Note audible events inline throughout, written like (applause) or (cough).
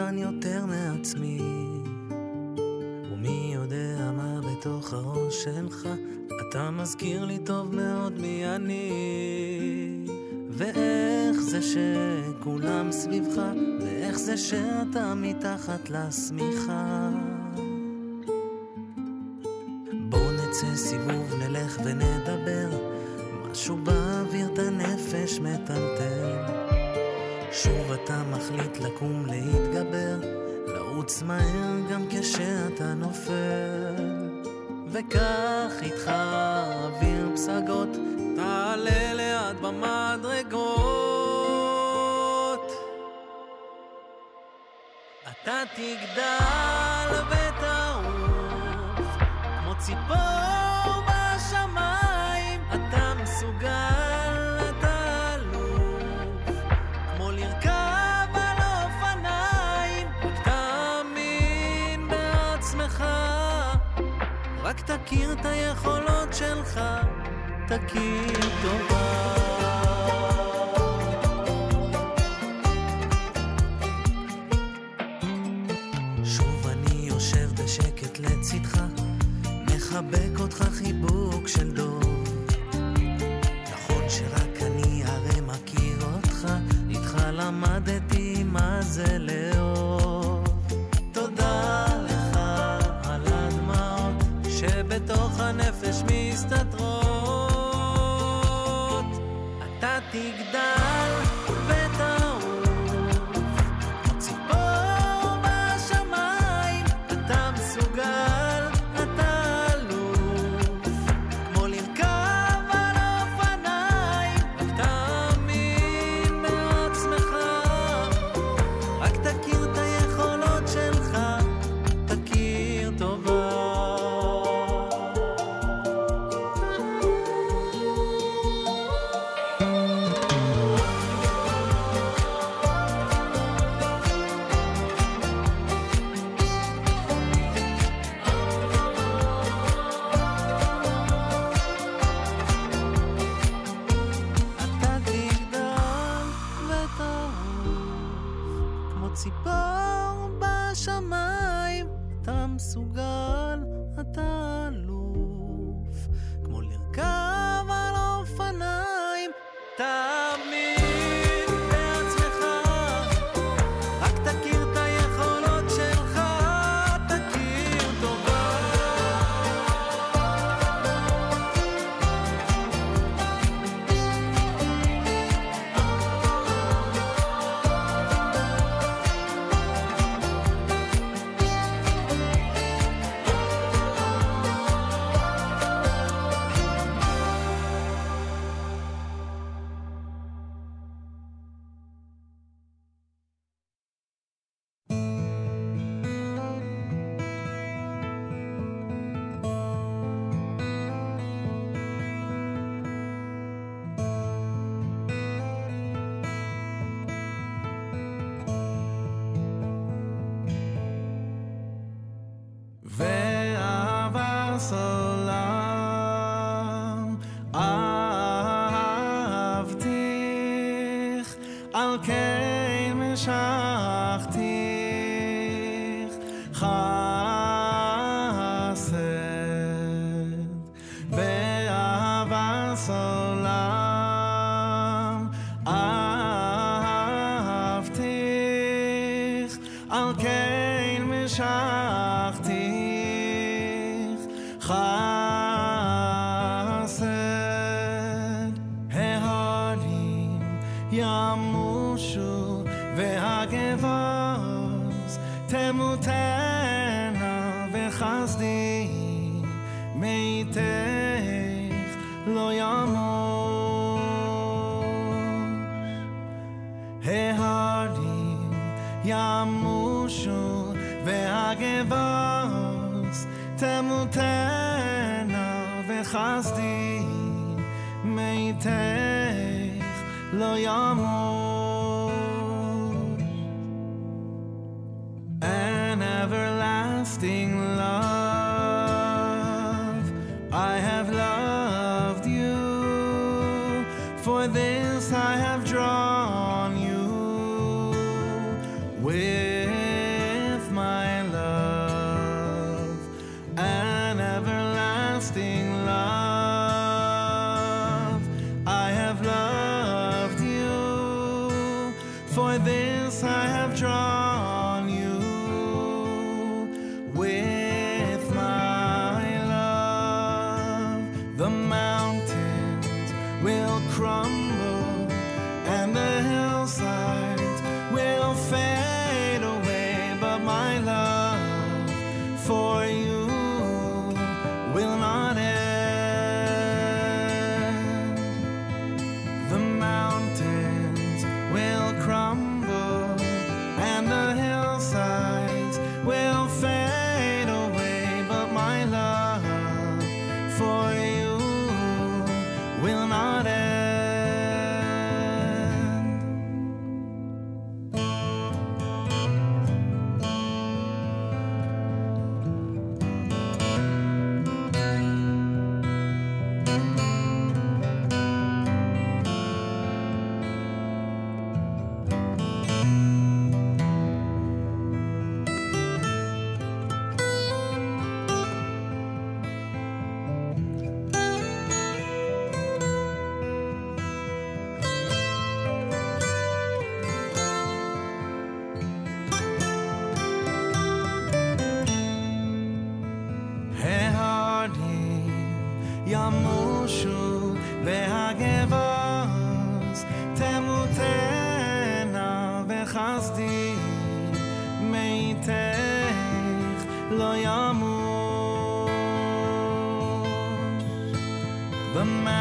אותן יותר מעצמי. ומי יודע מה בתוך הראש שלך, אתה מזכיר לי טוב מאוד מי אני. ואיך זה שכולם סביבך, ואיך זה שאתה מתחת לשמיכה. אתה תגדל ותעוף כמו ציפור בשמיים, אתה מסוגל, אתה אלוף, כמו לרכב על אופניים, רק תאמין בעצמך, רק תכיר את היכולות שלך, תכיר טובה. לצדך, מחבק אותך חיבוק של דוב. נכון שרק אני הרי מכיר אותך, איתך למדתי מה זה לאהוב. תודה לך על הדמעות שבתוך הנפש מסתתרות. אתה תגדל The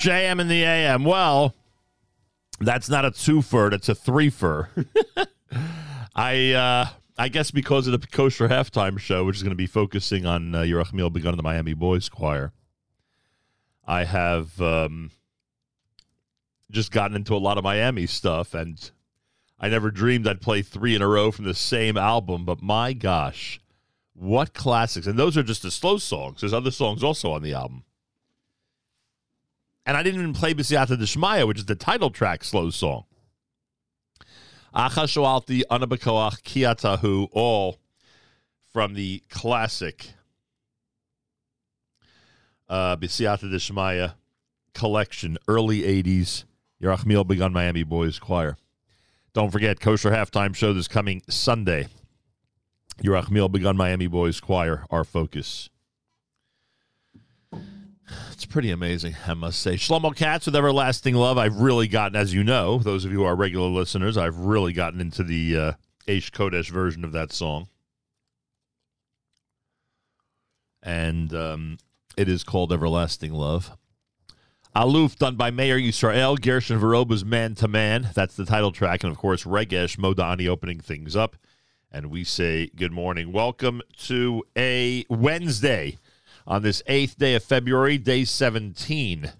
JM in the AM. Well, that's not a twofer, it's a threefer. (laughs) I uh I guess because of the kosher halftime show, which is going to be focusing on uh, Yerachmiel Begun in the Miami Boys Choir, I have um, just gotten into a lot of Miami stuff, and I never dreamed I'd play three in a row from the same album. But my gosh, what classics! And those are just the slow songs. There's other songs also on the album. And I didn't even play B'Siyata Deshmaya, which is the title track slow song. Achashoalti Anabakoach Kiatahu, all from the classic uh, B'Siyata collection, early 80s, Yerachmiel Begun Miami Boys Choir. Don't forget, Kosher Halftime Show this coming Sunday. Yerachmiel Begun Miami Boys Choir, our focus. It's pretty amazing, I must say. Shlomo Katz with Everlasting Love. I've really gotten, as you know, those of you who are regular listeners, I've really gotten into the uh, Aish Kodesh version of that song. And um, it is called Everlasting Love. Aluf, done by Mayor Yisrael, Gershon Veroba's Man to Man. That's the title track. And of course, Regesh Modani opening things up. And we say good morning. Welcome to a Wednesday on this eighth day of February, day 17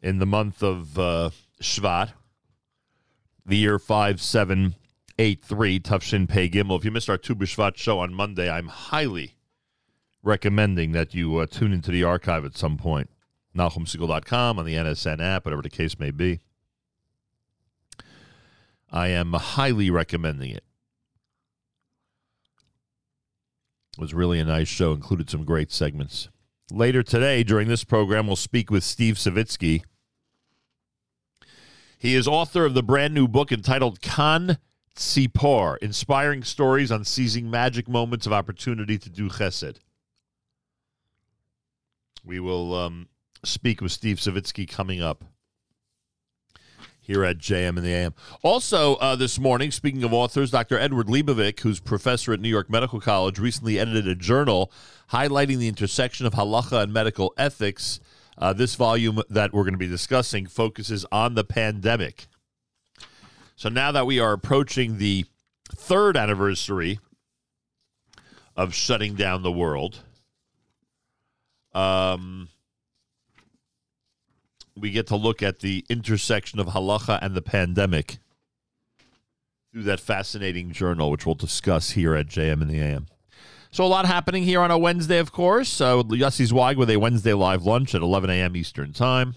in the month of uh, Shvat, the year 5783, Tufshin Pei Gimel. If you missed our Tu B'Shvat show on Monday, I'm highly recommending that you uh, tune into the archive at some point. NachumSegal.com, on the NSN app, whatever the case may be. I am highly recommending it. It was really a nice show, included some great segments. Later today, during this program, we'll speak with Steve Savitsky. He is author of the brand new book entitled Kan Tzipor, Inspiring Stories on Seizing Magic Moments of Opportunity to Do Chesed. We will um, speak with Steve Savitsky coming up here at JM in the AM. Also, uh, this morning, speaking of authors, Dr. Edward Leibovich, who's professor at New York Medical College, recently edited a journal highlighting the intersection of halacha and medical ethics. Uh, this volume that we're going to be discussing focuses on the pandemic. So now that we are approaching the third anniversary of shutting down the world, um, we get to look at the intersection of halacha and the pandemic through that fascinating journal, which we'll discuss here at JM in the AM. So a lot happening here on a Wednesday, of course. Uh, Yossi Zweig with a Wednesday live lunch at 11 a.m. Eastern Time.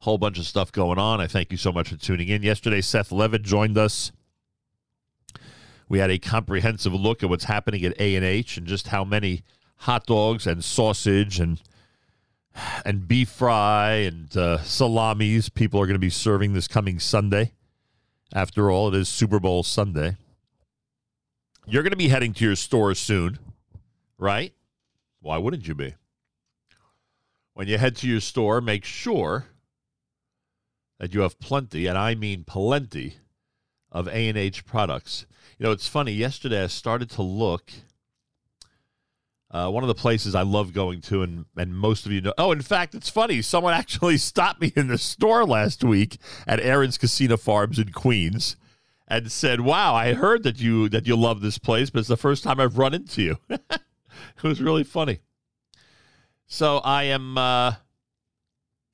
Whole bunch of stuff going on. I thank you so much for tuning in. Yesterday, Seth Levitt joined us. We had a comprehensive look at what's happening at A and H and just how many hot dogs and sausage and and beef fry and uh, salamis people are going to be serving this coming Sunday. After all, it is Super Bowl Sunday. You're going to be heading to your store soon, right? Why wouldn't you be? When you head to your store, make sure that you have plenty, and I mean plenty, of A&H products. You know, it's funny. Yesterday, I started to look – uh, one of the places I love going to, and and most of you know. Oh, in fact, it's funny. Someone (laughs) actually stopped me in the store last week at Aron's Kissena Farms in Queens, and said, "Wow, I heard that you that you love this place, but it's the first time I've run into you." (laughs) it was really funny. So I am, uh,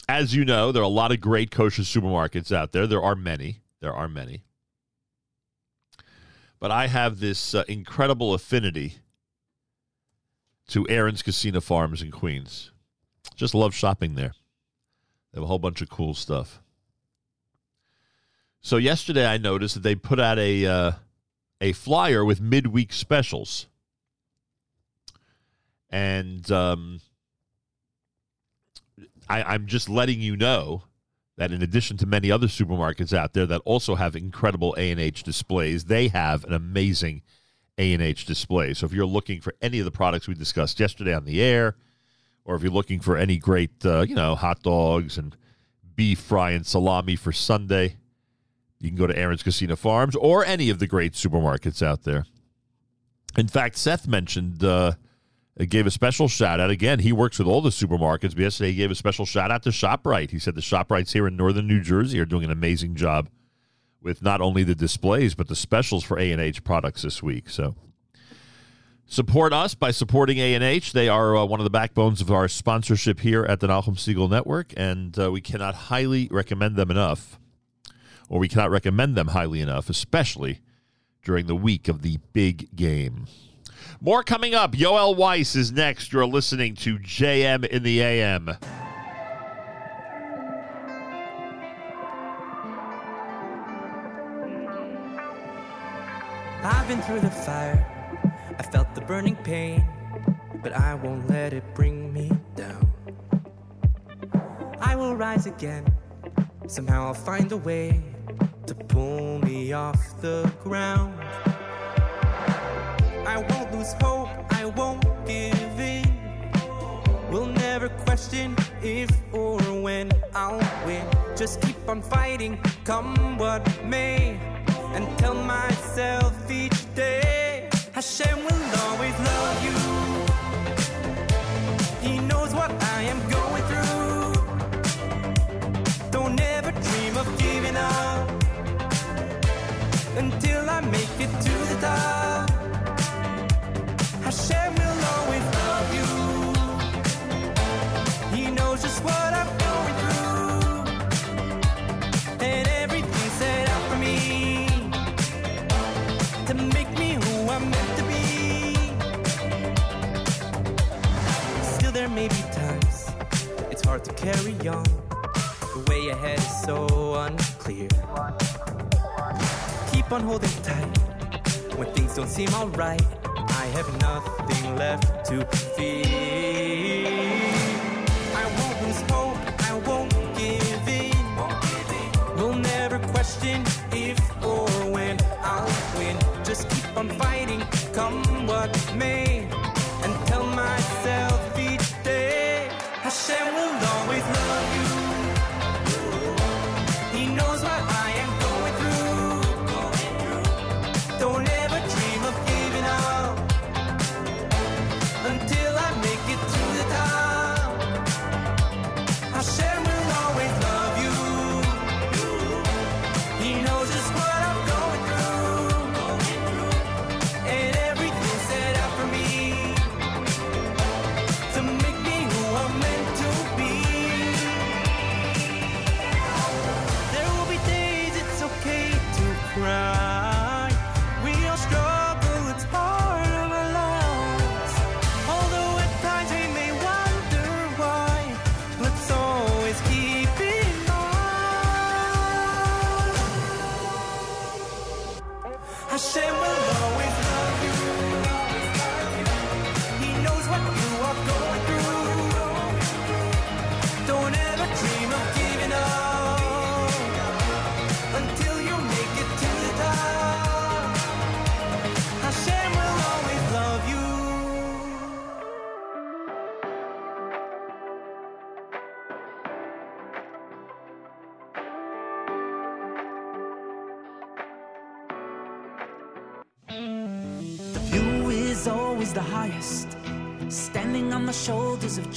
as you know, there are a lot of great kosher supermarkets out there. There are many. There are many. But I have this uh, incredible affinity to Aron's Kissena Farms in Queens. Just love shopping there. They have a whole bunch of cool stuff. So yesterday I noticed that they put out a uh, a flyer with midweek specials, and um, I, I'm just letting you know that in addition to many other supermarkets out there that also have incredible A and H displays, they have an amazing a&H display. So if you're looking for any of the products we discussed yesterday on the air, or if you're looking for any great, uh, you know, hot dogs and beef fry and salami for Sunday, you can go to Aron's Kissena Farms or any of the great supermarkets out there. In fact, Seth mentioned uh, uh, gave a special shout out. Again, he works with all the supermarkets. But yesterday, he gave a special shout out to ShopRite. He said the ShopRites here in northern New Jersey are doing an amazing job with not only the displays, but the specials for A&H products this week. So support us by supporting A&H. They are uh, one of the backbones of our sponsorship here at the Nachum Segal Network, and uh, we cannot highly recommend them enough, or we cannot recommend them highly enough, especially during the week of the big game. More coming up. Yoel Weiss is next. You're listening to JM in the AM. I've been through the fire, I felt the burning pain, but I won't let it bring me down. I will rise again, somehow I'll find a way to pull me off the ground. I won't lose hope, I won't give in. We'll never question if or when I'll win. Just keep on fighting, come what may. And tell myself each day, Hashem will always love you. Carry on. The way ahead is so unclear. Keep on holding tight when things don't seem alright. I have nothing left to fear.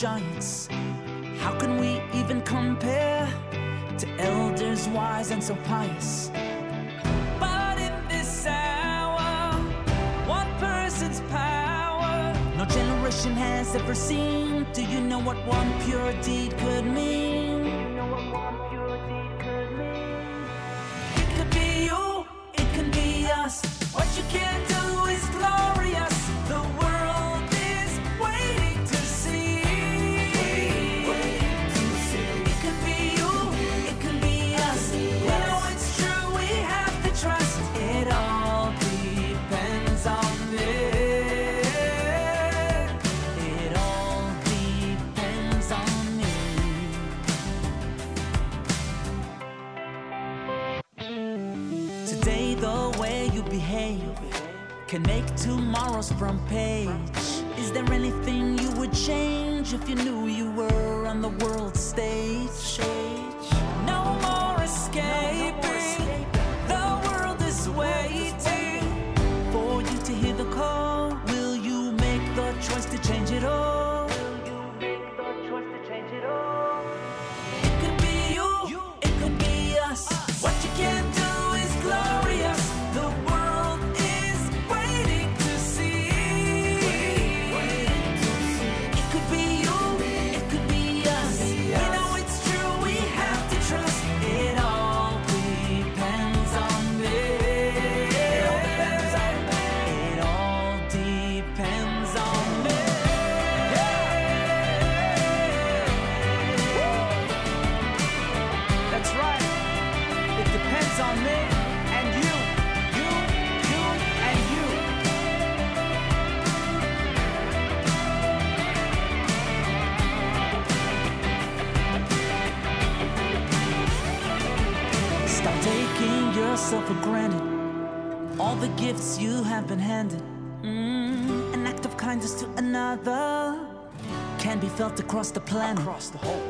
Giants. How can we even compare to elders wise and so pious? But in this hour, one person's power no generation has ever seen. Do you know what one pure deed could mean? Across the planet. Across the whole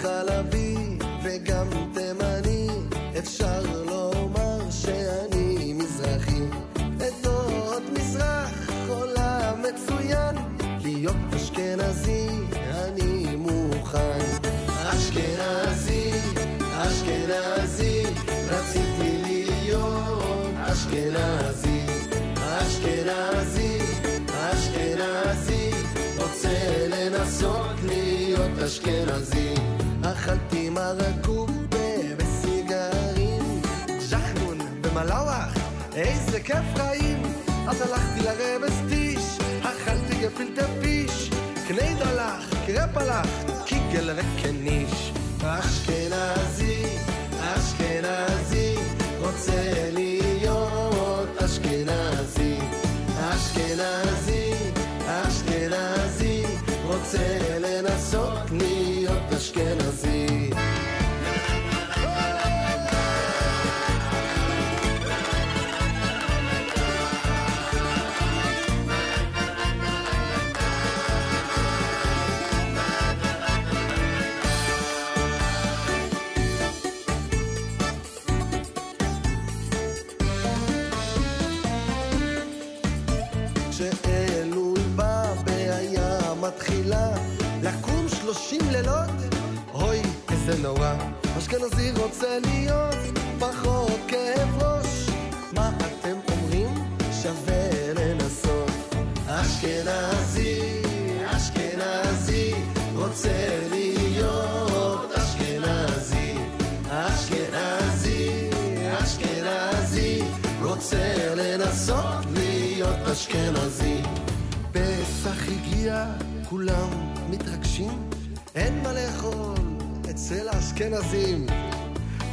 السلام אשכנזי. פסח הגיע, כולם מתרגשים, אין מה לאכול אצל האשכנזים.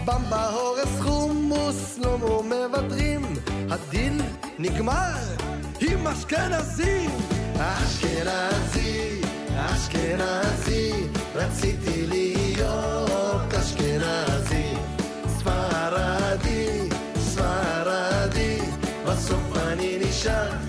במבה הורס חומוס, לא מוותרים, הדין נגמר עם אשכנזים. אשכנזי, אשכנזי, רציתי להיות אשכנזי. ספרדי, ספרדי, בסוף אני נשאר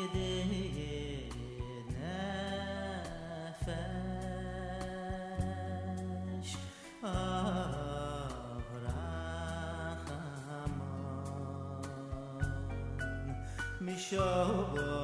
يدينا فاش أغرى خمان مشاور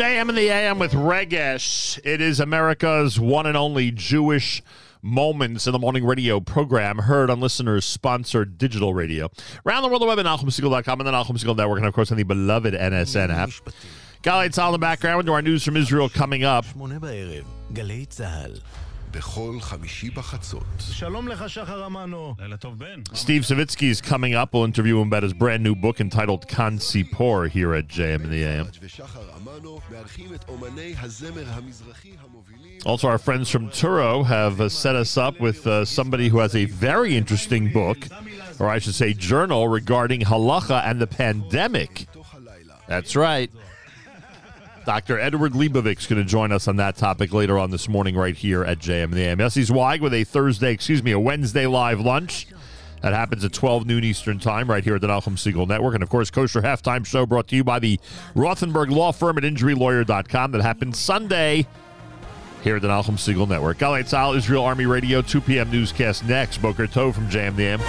JM in the AM with Regesh. It is America's one and only Jewish Moments in the Morning radio program heard on listeners sponsored digital radio. Around the world, the web at NachumSegal.com and the Nachum Network, and of course on the beloved NSN app. Galei Tzahal in the background to our news from Israel coming up. Steve Savitsky is coming up. We'll interview him about his brand new book entitled Khan Sipor here at JM in the AM. Also, our friends from Touro have uh, set us up with uh, somebody who has a very interesting book, or I should say, journal regarding halacha and the pandemic. That's right. Dr. Edward Leibovich is going to join us on that topic later on this morning, right here at JM Yes, he's AM. With a Thursday, excuse me, a Wednesday live lunch. That happens at 12 noon Eastern Time right here at the Nachum Segal Network. And of course, Kosher Halftime Show brought to you by the Rothenberg Law Firm at InjuryLawyer.com. That happens Sunday here at the Nachum Segal Network. Galei Tzahal, Israel Army Radio, 2 p.m. newscast next. Boker Tov from JMDM.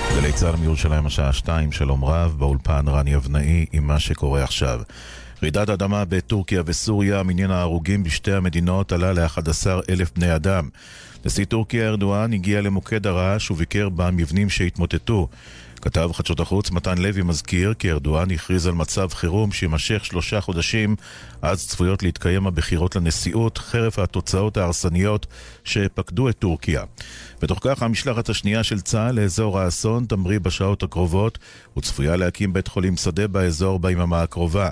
רעידת אדמה בטורקיה וסוריה, מניין ההרוגים בשתי המדינות עלה ל-11 אלף בני אדם. נשיא טורקיה ארדואן הגיע למוקד הרעש וביקר במבנים שהתמוטטו. כתב חדשות החוץ מתן לוי מזכיר כי ארדואן הכריז על מצב חירום שיימשך שלושה חודשים, אז צפויות להתקיים הבחירות לנשיאות, חרף התוצאות ההרסניות שפקדו את טורקיה. בתוך כך המשלחת השנייה של צה"ל לאזור האסון תמריא בשעות הקרובות, וצפויה להקים בית חולים שדה באזור ביממה הקרובה.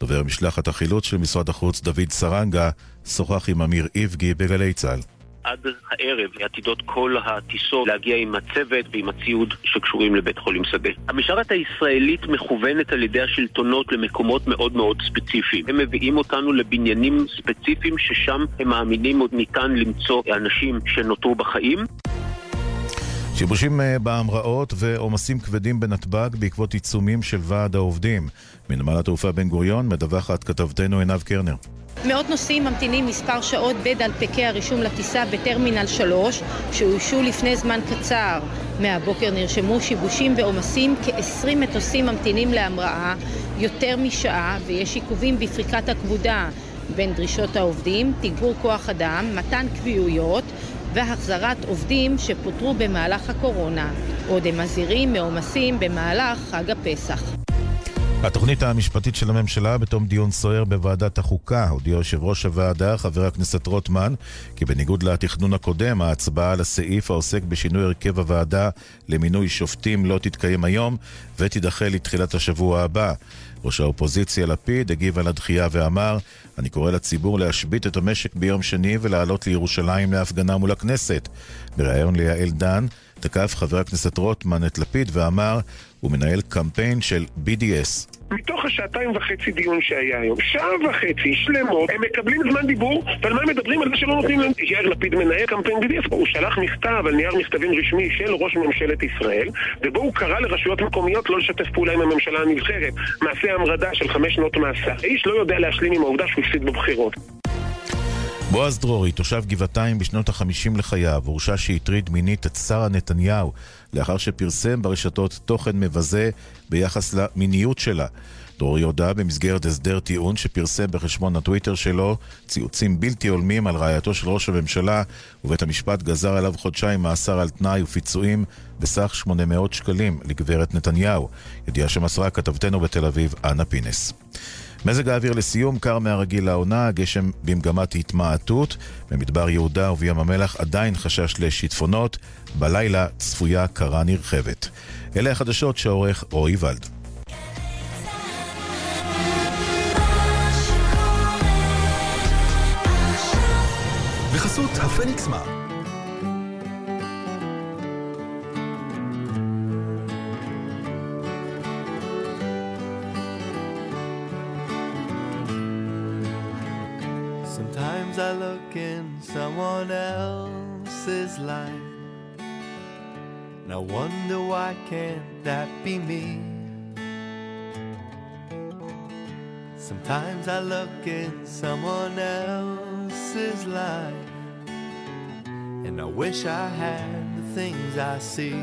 דובר משלחת החילוץ של משרד החוץ דוד סרנגה שוחח עם אמיר איבגי בגלי צה"ל. עד הערב עתידות כל הטיסות להגיע עם הצוות ועם הציוד שקשורים לבית חולים שדה. המשלחת הישראלית מכוונת על ידי השלטונות למקומות מאוד מאוד ספציפיים. הם מביאים אותנו לבניינים ספציפיים ששם הם מאמינים עוד ניתן למצוא אנשים שנותרו בחיים. שיבושים אה, בהמראות ועומסים כבדים בנתב"ג בעקבות עיצומים של ועד העובדים. מנמל התעופה בן גוריון מדווחת כתבתנו עינב קרנר. מאות נוסעים ממתינים מספר שעות בדלפקי הרישום לטיסה בטרמינל 3, שאוישו לפני זמן קצר. מהבוקר נרשמו שיבושים ועומסים, כ-20 מטוסים ממתינים להמראה יותר משעה, ויש עיכובים בפריקת הכבודה. בין דרישות העובדים, תגבור כוח אדם, מתן קביעויות והחזרת עובדים שפוטרו במהלך הקורונה. עוד הם מזהירים מעומסים במהלך חג הפסח. התוכנית המשפטית של הממשלה בתום דיון סוער בוועדת החוקה הודיע יושב ראש הוועדה, חבר הכנסת רוטמן, כי בניגוד לתכנון הקודם, ההצבעה על הסעיף העוסק בשינוי הרכב הוועדה למינוי שופטים לא תתקיים היום ותידחה לתחילת השבוע הבא. ראש האופוזיציה לפיד הגיב על הדחייה ואמר, אני קורא לציבור להשבית את המשק ביום שני ולעלות לירושלים להפגנה מול הכנסת. בריאיון ליעל דן, תקף חבר הכנסת רוטמן את לפיד ואמר, הוא מנהל קמפיין של BDS. מתוך השעתיים וחצי דיון שהיה היום, שעה וחצי שלמות, הם מקבלים זמן דיבור, ועל מה הם מדברים? על זה שלא נותנים להם. יאיר לפיד מנהל קמפיין BDS, הוא שלח מכתב על נייר מכתבים רשמי של ראש ממשלת ישראל, ובו הוא קרא לרשויות מקומיות לא לשתף פעולה עם הממשלה הנבחרת. מעשה המרדה של חמש שנות מאסר. האיש לא יודע להשלים עם העובדה שהוא הפסיד בבחירות. בועז דרורי, תושב גבעתיים בשנות החמישים לחייו, הורשע שהטריד מינית את שרה נתניהו לאחר שפרסם ברשתות תוכן מבזה ביחס למיניות שלה. דרורי הודה במסגרת הסדר טיעון שפרסם בחשבון הטוויטר שלו ציוצים בלתי הולמים על רעייתו של ראש הממשלה ובית המשפט גזר עליו חודשיים מאסר על תנאי ופיצויים בסך 800 שקלים לגברת נתניהו. ידיעה שמסרה כתבתנו בתל אביב, אנה פינס. מזג האוויר לסיום, קר מהרגיל לעונה, גשם במגמת התמעטות. במדבר יהודה ובים המלח עדיין חשש לשיטפונות. בלילה צפויה קרה נרחבת. אלה החדשות שעורך רועי ולד. בחסות הפניקס מר I look in someone else's life. And I wonder why can't that be me? Sometimes I look in someone else's life. And I wish I had the things I see.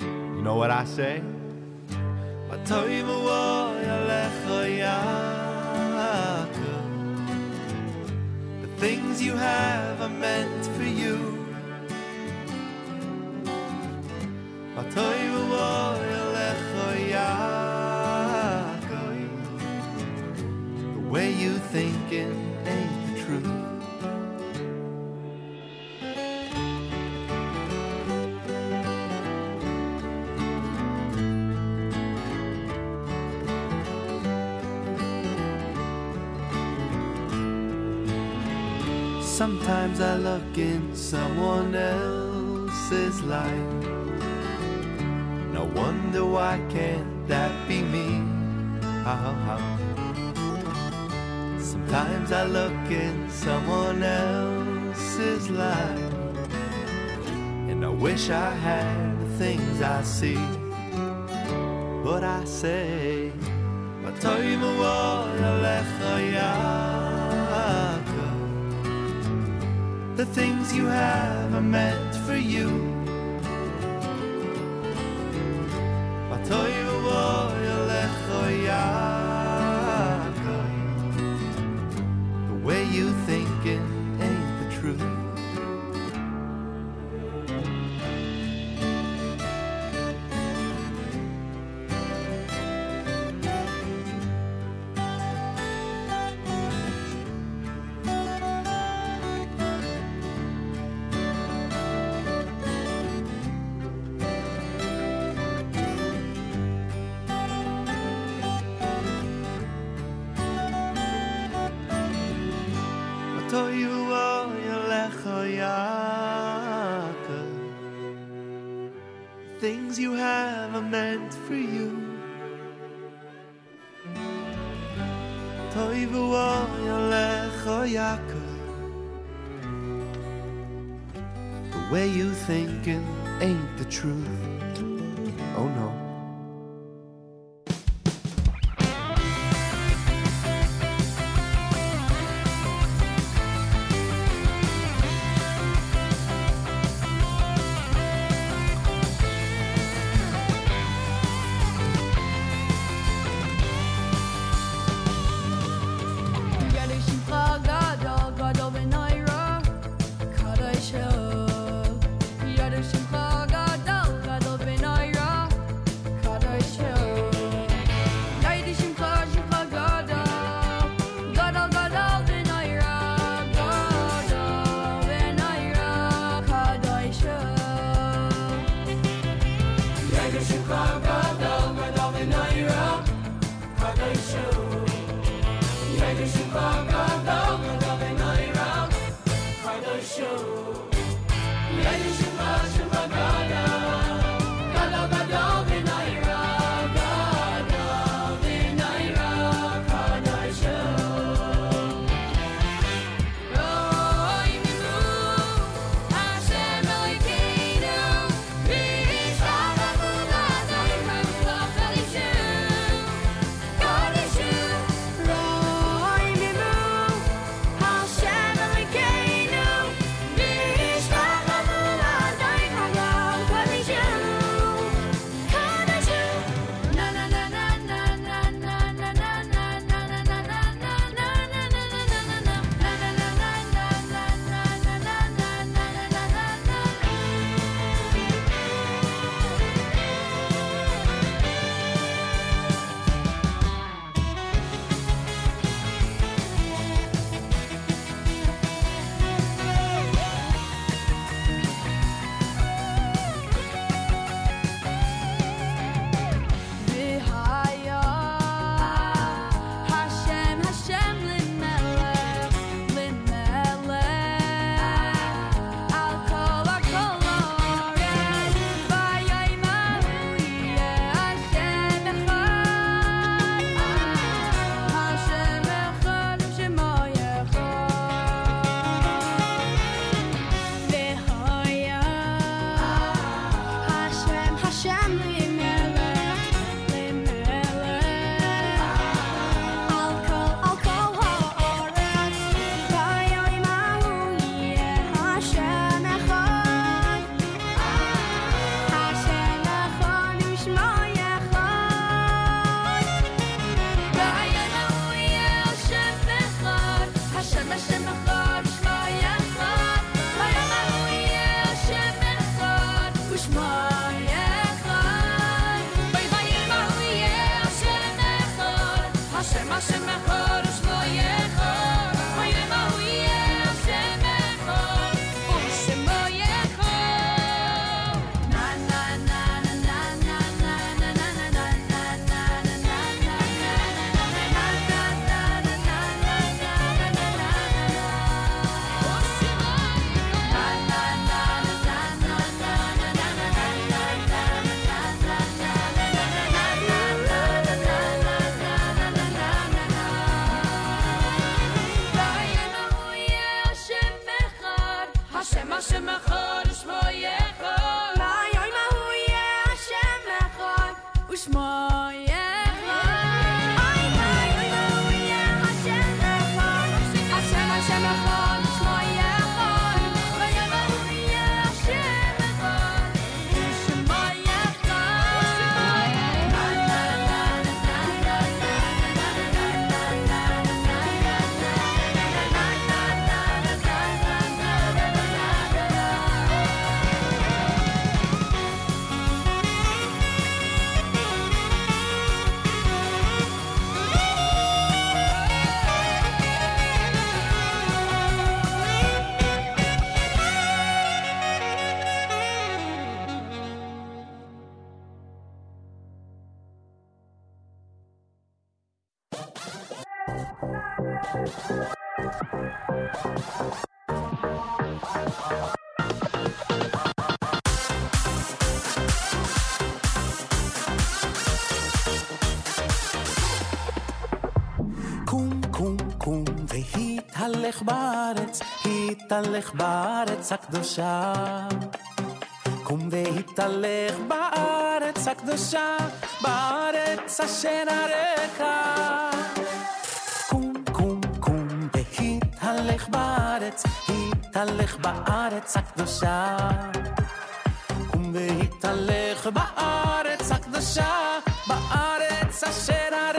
You know what I say? My toy, my things you have are meant for you. The way you thinking ain't the truth. Sometimes I look in someone else's life. I wonder why can't that be me? Sometimes I look in someone else's life, and I wish I had the things I see. But I say, "Matoiv Alecha Yaakov." The things you have are meant for you. Way you thinking ain't the truth. Oh no. והתהלך בארץ, התהלך בארץ הקדושה. קום והתהלך בארץ הקדושה, בארץ אשר הרקע. קום, קום, קום, והתהלך בארץ, התהלך בארץ הקדושה. קום והתהלך בארץ הקדושה, בארץ אשר הרקע.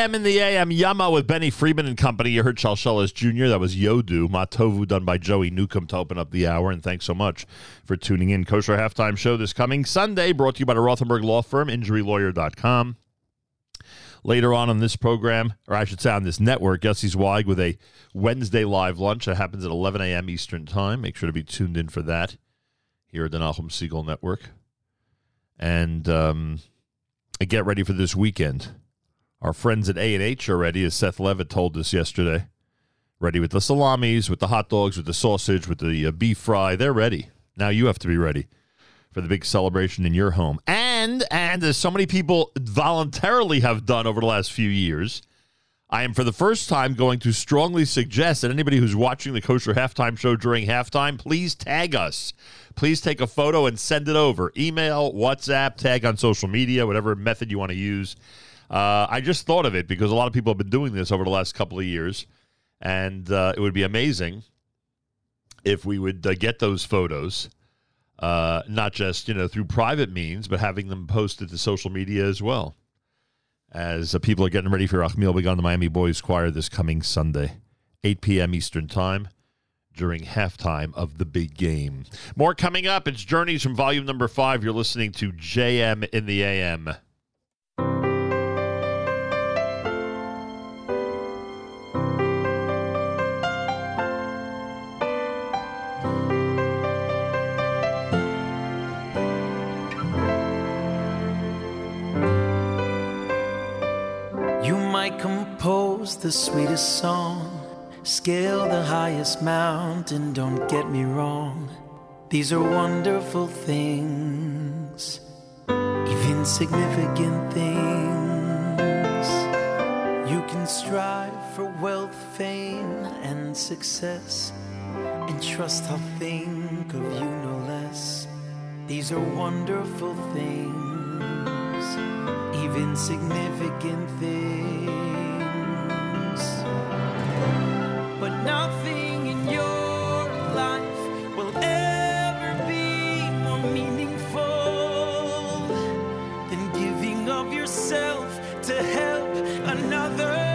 JM in the AM Yama with Benny Friedman and company. You heard Shalshelis Jr. That was Yodu. Matovu done by Joey Newcomb to open up the hour. And thanks so much for tuning in. Kosher Halftime Show this coming Sunday brought to you by the Rothenberg Law Firm, injurylawyer.com. Later on on this program, or I should say on this network, Yossi Zweig with a Wednesday live lunch that happens at 11 a.m. Eastern Time. Make sure to be tuned in for that here at the Nachum Segal Network. And um, get ready for this weekend. Our friends at A&H are ready, as Seth Levitt told us yesterday. Ready with the salamis, with the hot dogs, with the sausage, with the uh, beef fry. They're ready. Now you have to be ready for the big celebration in your home. And and as so many people voluntarily have done over the last few years, I am for the first time going to strongly suggest that anybody who's watching the kosher halftime show during halftime, please tag us. Please take a photo and send it over. Email, WhatsApp, tag on social media, whatever method you want to use. Uh, I just thought of it because a lot of people have been doing this over the last couple of years, and uh, it would be amazing if we would uh, get those photos, uh, not just you know through private means, but having them posted to social media as well. As uh, people are getting ready for Yerachmiel Begun, the Miami Boys Choir this coming Sunday, 8 p.m. Eastern Time, during halftime of the big game. More coming up. It's Journeys from volume number five. You're listening to JM in the AM. The sweetest song, scale the highest mountain, don't get me wrong. These are wonderful things, even significant things. You can strive for wealth, fame, and success, and trust I'll think of you no less. These are wonderful things, even significant things. Yourself to help another.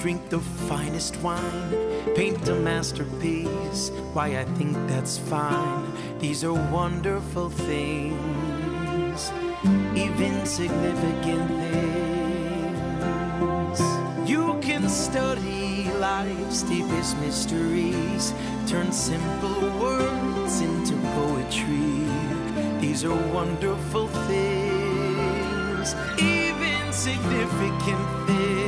Drink the finest wine, paint a masterpiece. Why, I think that's fine. These are wonderful things, even significant things. You can study life's deepest mysteries, turn simple words into poetry. These are wonderful things, even significant things.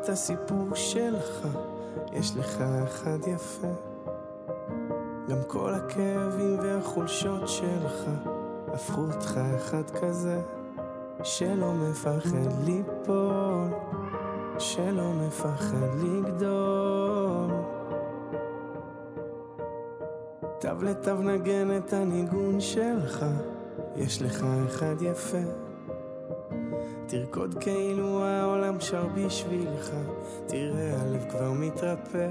את הסיפור שלך, יש לך אחד יפה. גם כל הכאבים והחולשות שלך, הפכו אותך אחד כזה, שלא מפחד ליפול, שלא מפחד לגדול. תו לתו נגן את הניגון שלך, יש לך אחד יפה. תרקוד כאילו העולם שר בשבילך, תראה הלב כבר מתרפא,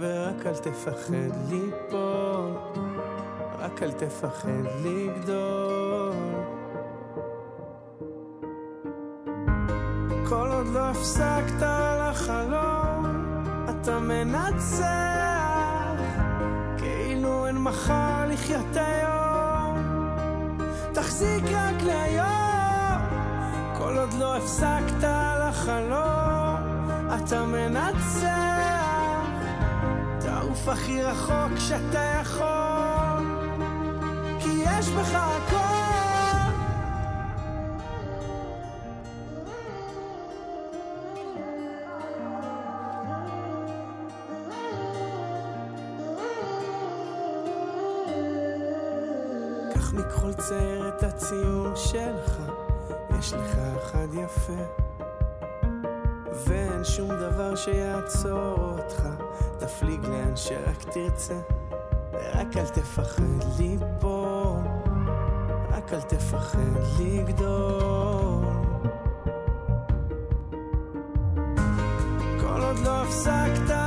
ורק אל תפחד ליפול, רק אל תפחד לגדול. כל עוד לא הפסקת לחלום, אתה מנצח, כאילו אין מחר לחיות היום, הפסקת לחלום, אתה מנצח. תעוף הכי רחוק שאתה יכול, כי יש בך הכל. מכל צייר את הציור שלך, יש לך יפה. ואין שום דבר שיעצור אותך, תפליג לאן שרק תרצה. ורק אל תפחד ליפול, רק אל תפחד לגדול. כל עוד לא הפסקת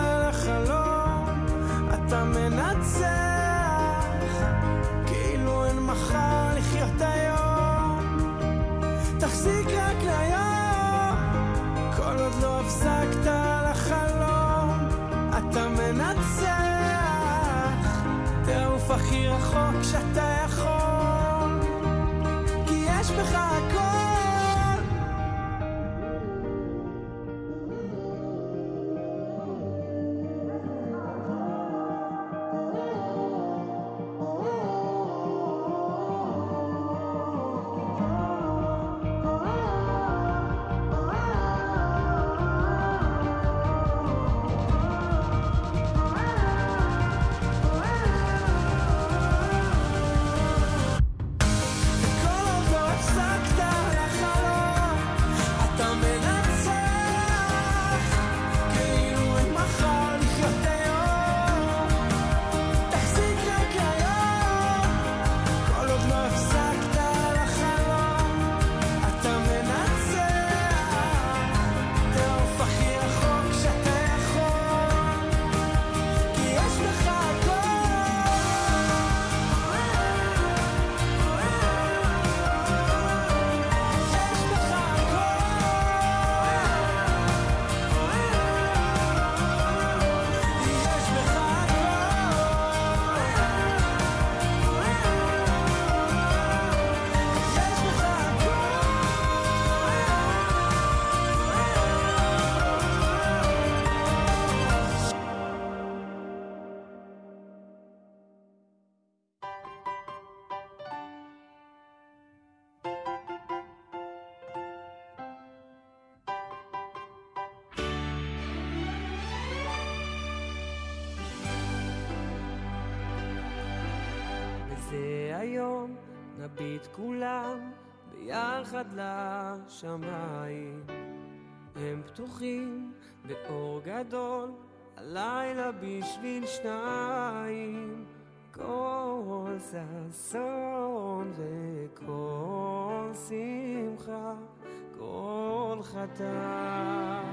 fortsätter. לשמיים. הם פתוחים באור גדול, הלילה בשביל שניים. כל ששון וכל שמחה, כל חתן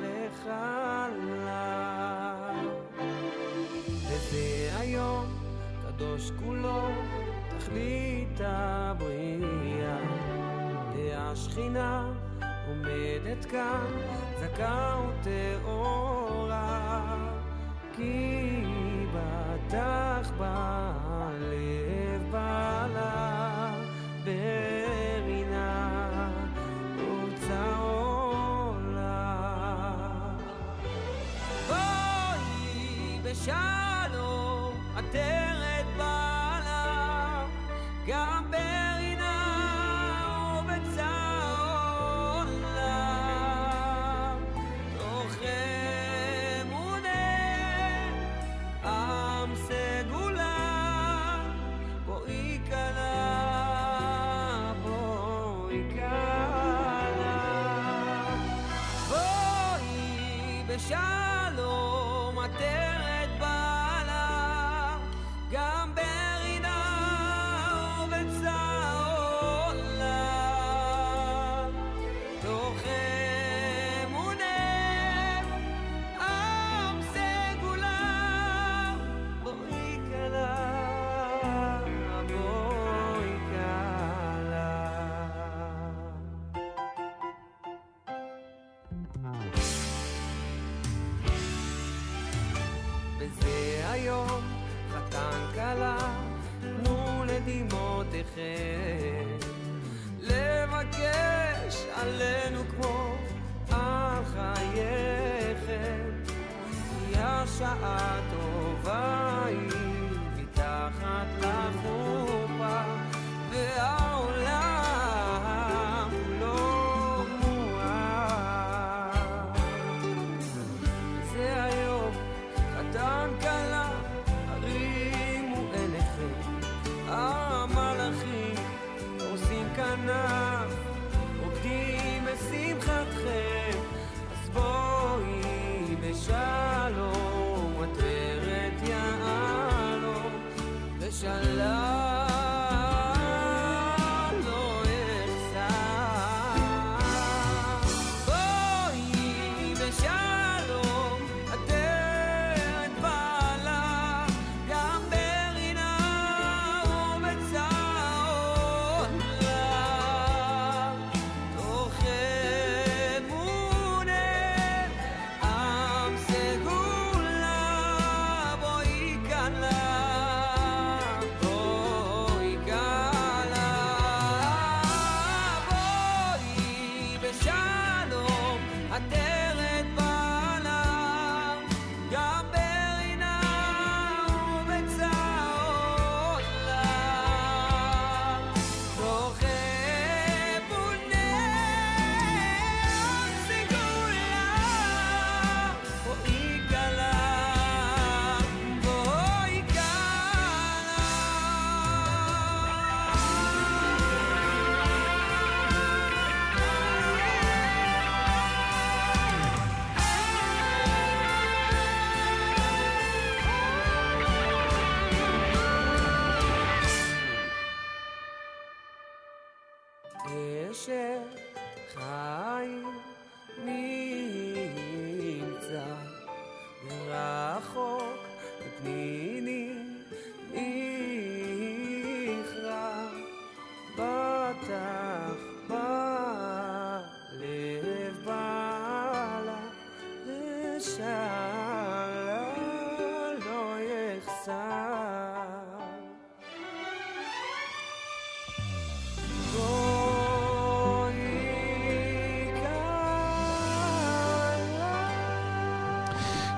וחלל. וזה היום קדוש כולו, תכלית הבריאה. השכינה עומדת כאן, זכה וטהורה, כי בטח בלב בעלה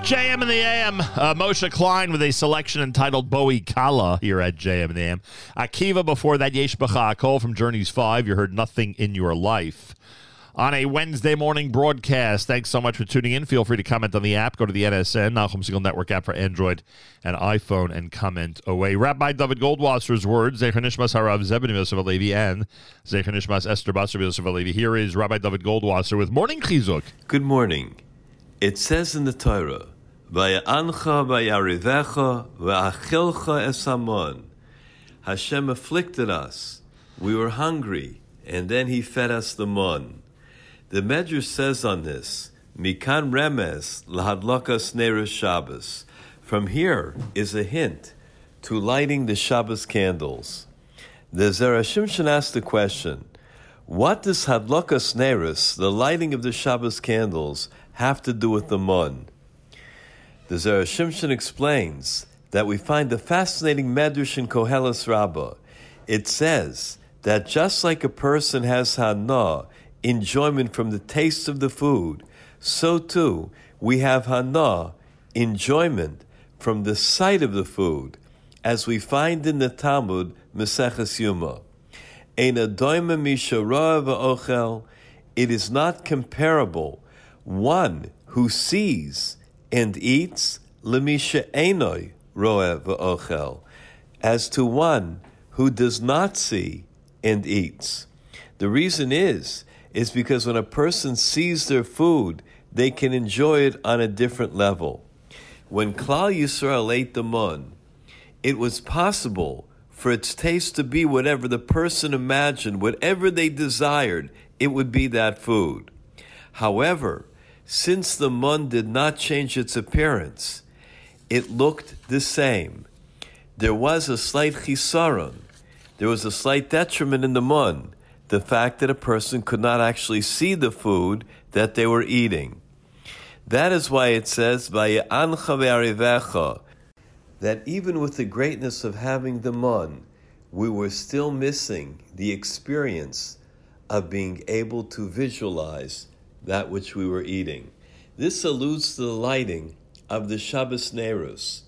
JM in the AM. Uh, Moshe Klein with a selection entitled Bowie Kala here at JM in the AM. Akiva before that, Yesh Bacha Akol from Journeys 5. You heard Nothing in Your Life. On a Wednesday morning broadcast. Thanks so much for tuning in. Feel free to comment on the app. Go to the NSN, Nachum Segal Network app for Android and iPhone, and comment away. Rabbi David Goldwasser's words, Zecher Nishmas Harav Zebedin Yosef Alevi and Zecher Nishmas Esther Basar Yosef Alevi. Here is Rabbi David Goldwasser with Morning Chizuk. Good morning. It says in the Torah, Vaya'ancha vayarivecha va'achilcha esamon. Hashem afflicted us. We were hungry, and then He fed us the mon. The Medrash says on this, Mikan remes lahadlokas neres Shabbos. From here is a hint to lighting the Shabbos candles. The Zera Shimshon asked the question, What does Hadlokas Neris, the lighting of the Shabbos candles, have to do with the Mun? The Zera Shimshon explains that we find a fascinating medrash in Koheles Rabbah. It says that just like a person has hana, enjoyment from the taste of the food, so too we have hana, enjoyment from the sight of the food, as we find in the Talmud Meseches Yuma. It is not comparable. One who sees and eats lemisha enoi roe v'ochel, as to one who does not see and eats. The reason is is because when a person sees their food, they can enjoy it on a different level. When Klal Yisrael ate the mun, it was possible for its taste to be whatever the person imagined, whatever they desired, it would be that food. However, since the mun did not change its appearance, it looked the same. There was a slight chisaron, there was a slight detriment in the mun, the fact that a person could not actually see the food that they were eating. That is why it says, that even with the greatness of having the mun, we were still missing the experience of being able to visualize that which we were eating. This alludes to the lighting of the Shabbos Nerus.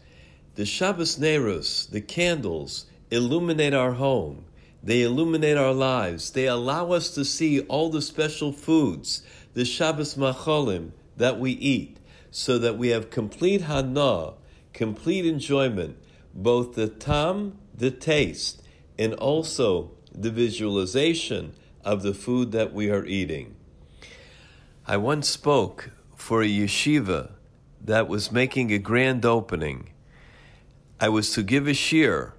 The Shabbos Nerus, the candles, illuminate our home. They illuminate our lives. They allow us to see all the special foods, the Shabbos Macholim that we eat, so that we have complete hana, complete enjoyment, both the tam, the taste, and also the visualization of the food that we are eating. I once spoke for a yeshiva that was making a grand opening. I was to give a shir,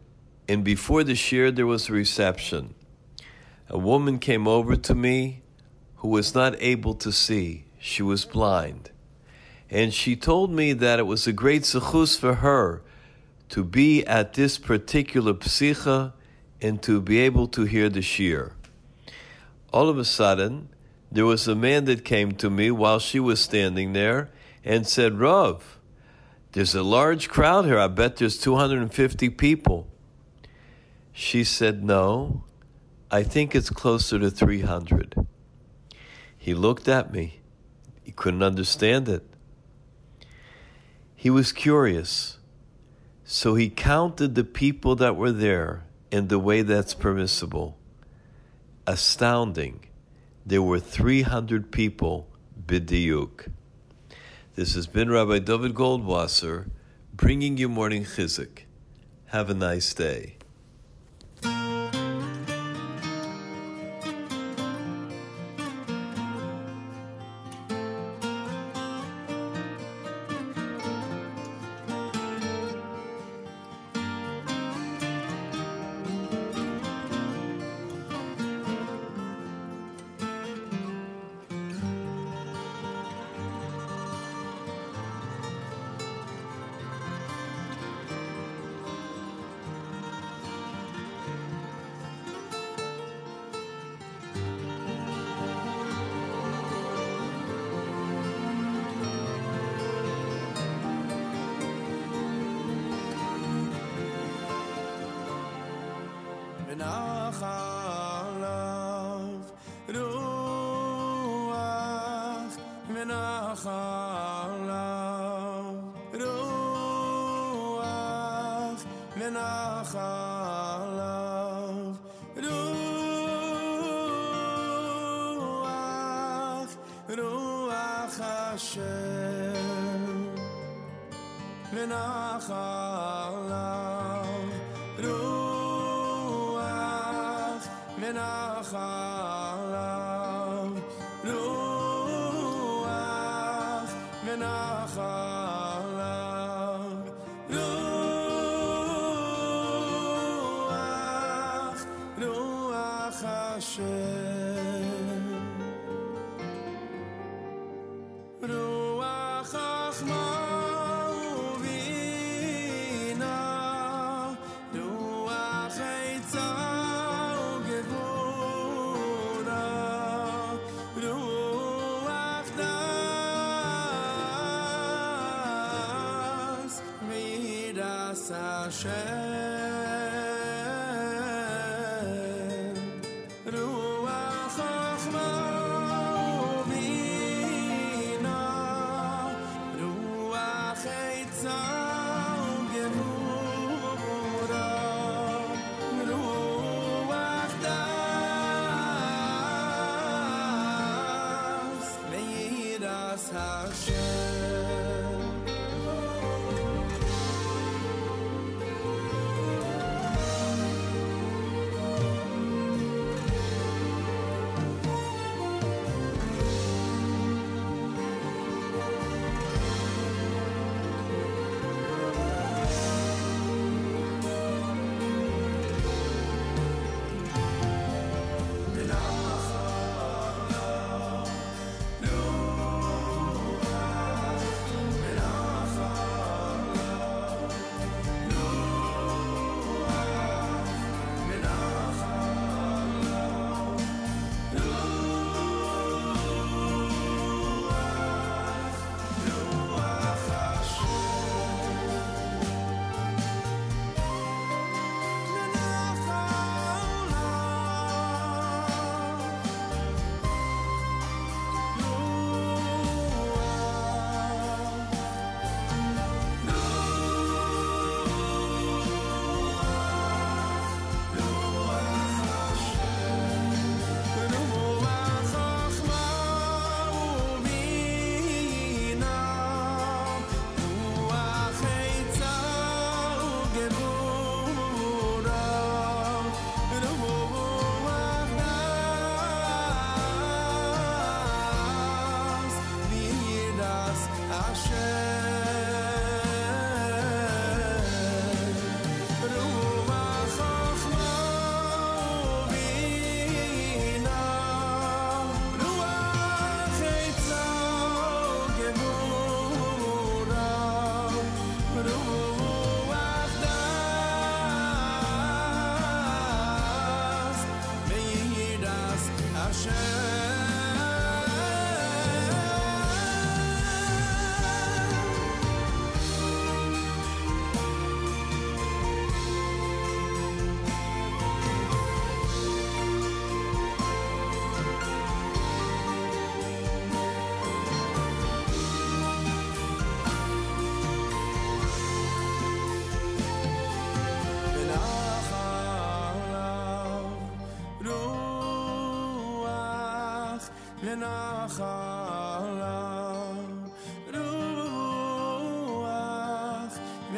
and before the shir, there was a reception. A woman came over to me who was not able to see, she was blind. And she told me that it was a great zechus for her to be at this particular psicha and to be able to hear the shir. All of a sudden, there was a man that came to me while she was standing there and said, Rav, there's a large crowd here. I bet there's 250 people. She said, No, I think it's closer to 300. He looked at me. He couldn't understand it. He was curious. So he counted the people that were there in the way that's permissible. Astounding. There were 300 people bidiyuk. This has been Rabbi David Goldwasser bringing you morning chizuk. Have a nice day.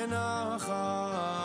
and a.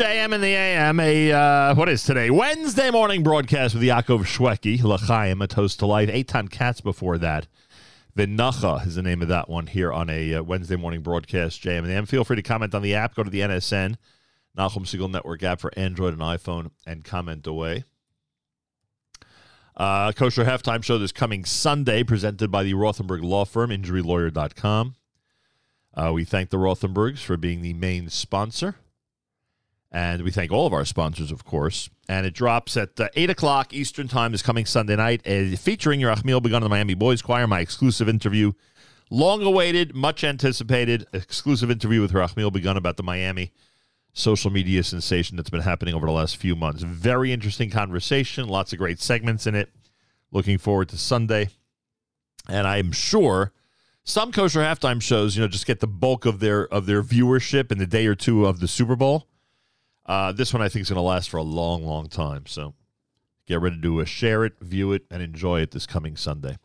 JM in the AM, a uh, what is today? Wednesday morning broadcast with Yaakov Shwekey, L'chaim, a toast to life. Eight time cats before that. Vinacha is the name of that one here on a uh, Wednesday morning broadcast. JM and the AM. Feel free to comment on the app. Go to the NSN, Nachum Segal Network app for Android and iPhone, and comment away. Uh, Kosher Halftime Show this coming Sunday, presented by the Rothenberg Law Firm, InjuryLawyer.com. Uh, we thank the Rothenbergs for being the main sponsor. And we thank all of our sponsors, of course. And it drops at uh, 8 o'clock Eastern Time this coming Sunday night, uh, featuring Yerachmiel Begun of the Miami Boys Choir, my exclusive interview. Long awaited, much anticipated exclusive interview with Rachmiel Begun about the Miami social media sensation that's been happening over the last few months. Very interesting conversation, lots of great segments in it. Looking forward to Sunday. And I'm sure some kosher halftime shows, you know, just get the bulk of their of their viewership in the day or two of the Super Bowl. Uh, this one I think is going to last for a long, long time. So get ready to uh, share it, view it, and enjoy it this coming Sunday.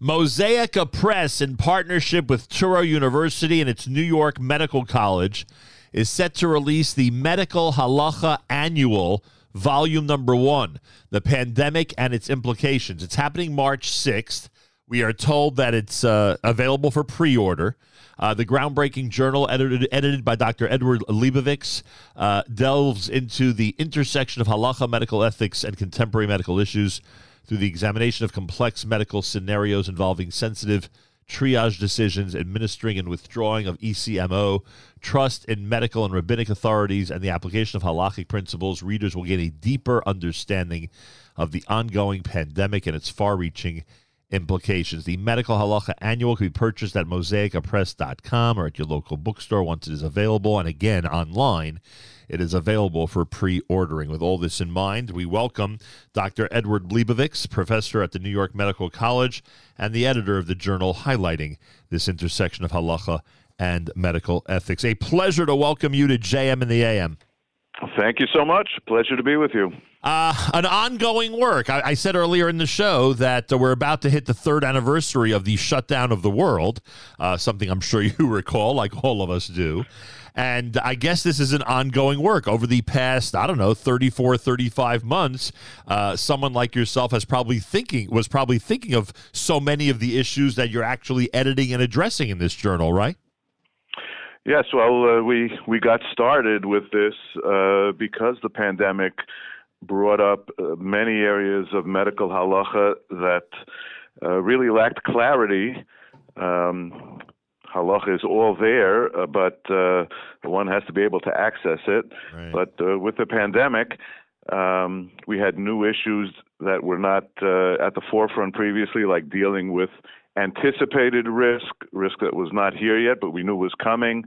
Mosaica Press, in partnership with Touro University and its New York Medical College, is set to release the Medical Halacha Annual, Volume Number One The Pandemic and Its Implications. It's happening March 6th. We are told that it's uh, available for pre order. Uh, the groundbreaking journal, edited, edited by Dr. Edward Leibovitz, uh, delves into the intersection of halacha, medical ethics, and contemporary medical issues through the examination of complex medical scenarios involving sensitive triage decisions, administering and withdrawing of ECMO, trust in medical and rabbinic authorities, and the application of halachic principles. Readers will gain a deeper understanding of the ongoing pandemic and its far reaching implications. The Medical Halacha Annual can be purchased at mosaicapress.com or at your local bookstore once it is available. And again, online, it is available for pre ordering. With all this in mind, we welcome Dr. Edward Leibovitz, professor at the New York Medical College and the editor of the journal highlighting this intersection of halacha and medical ethics. A pleasure to welcome you to JM in the AM. Thank you so much. Pleasure to be with you. Uh, an ongoing work. I, I said earlier in the show that uh, we're about to hit the third anniversary of the shutdown of the world, uh, something I'm sure (laughs) you recall, like all of us do. And I guess this is an ongoing work over the past, I don't know, 34, 35 months. Uh, someone like yourself has probably thinking, was probably thinking of so many of the issues that you're actually editing and addressing in this journal, right? Yes, well, uh, we we got started with this uh, because the pandemic brought up uh, many areas of medical halacha that uh, really lacked clarity. Um, halacha is all there, uh, but uh, one has to be able to access it. But uh, with the pandemic, um, we had new issues that were not uh, at the forefront previously, like dealing with anticipated risk, risk that was not here yet, but we knew was coming,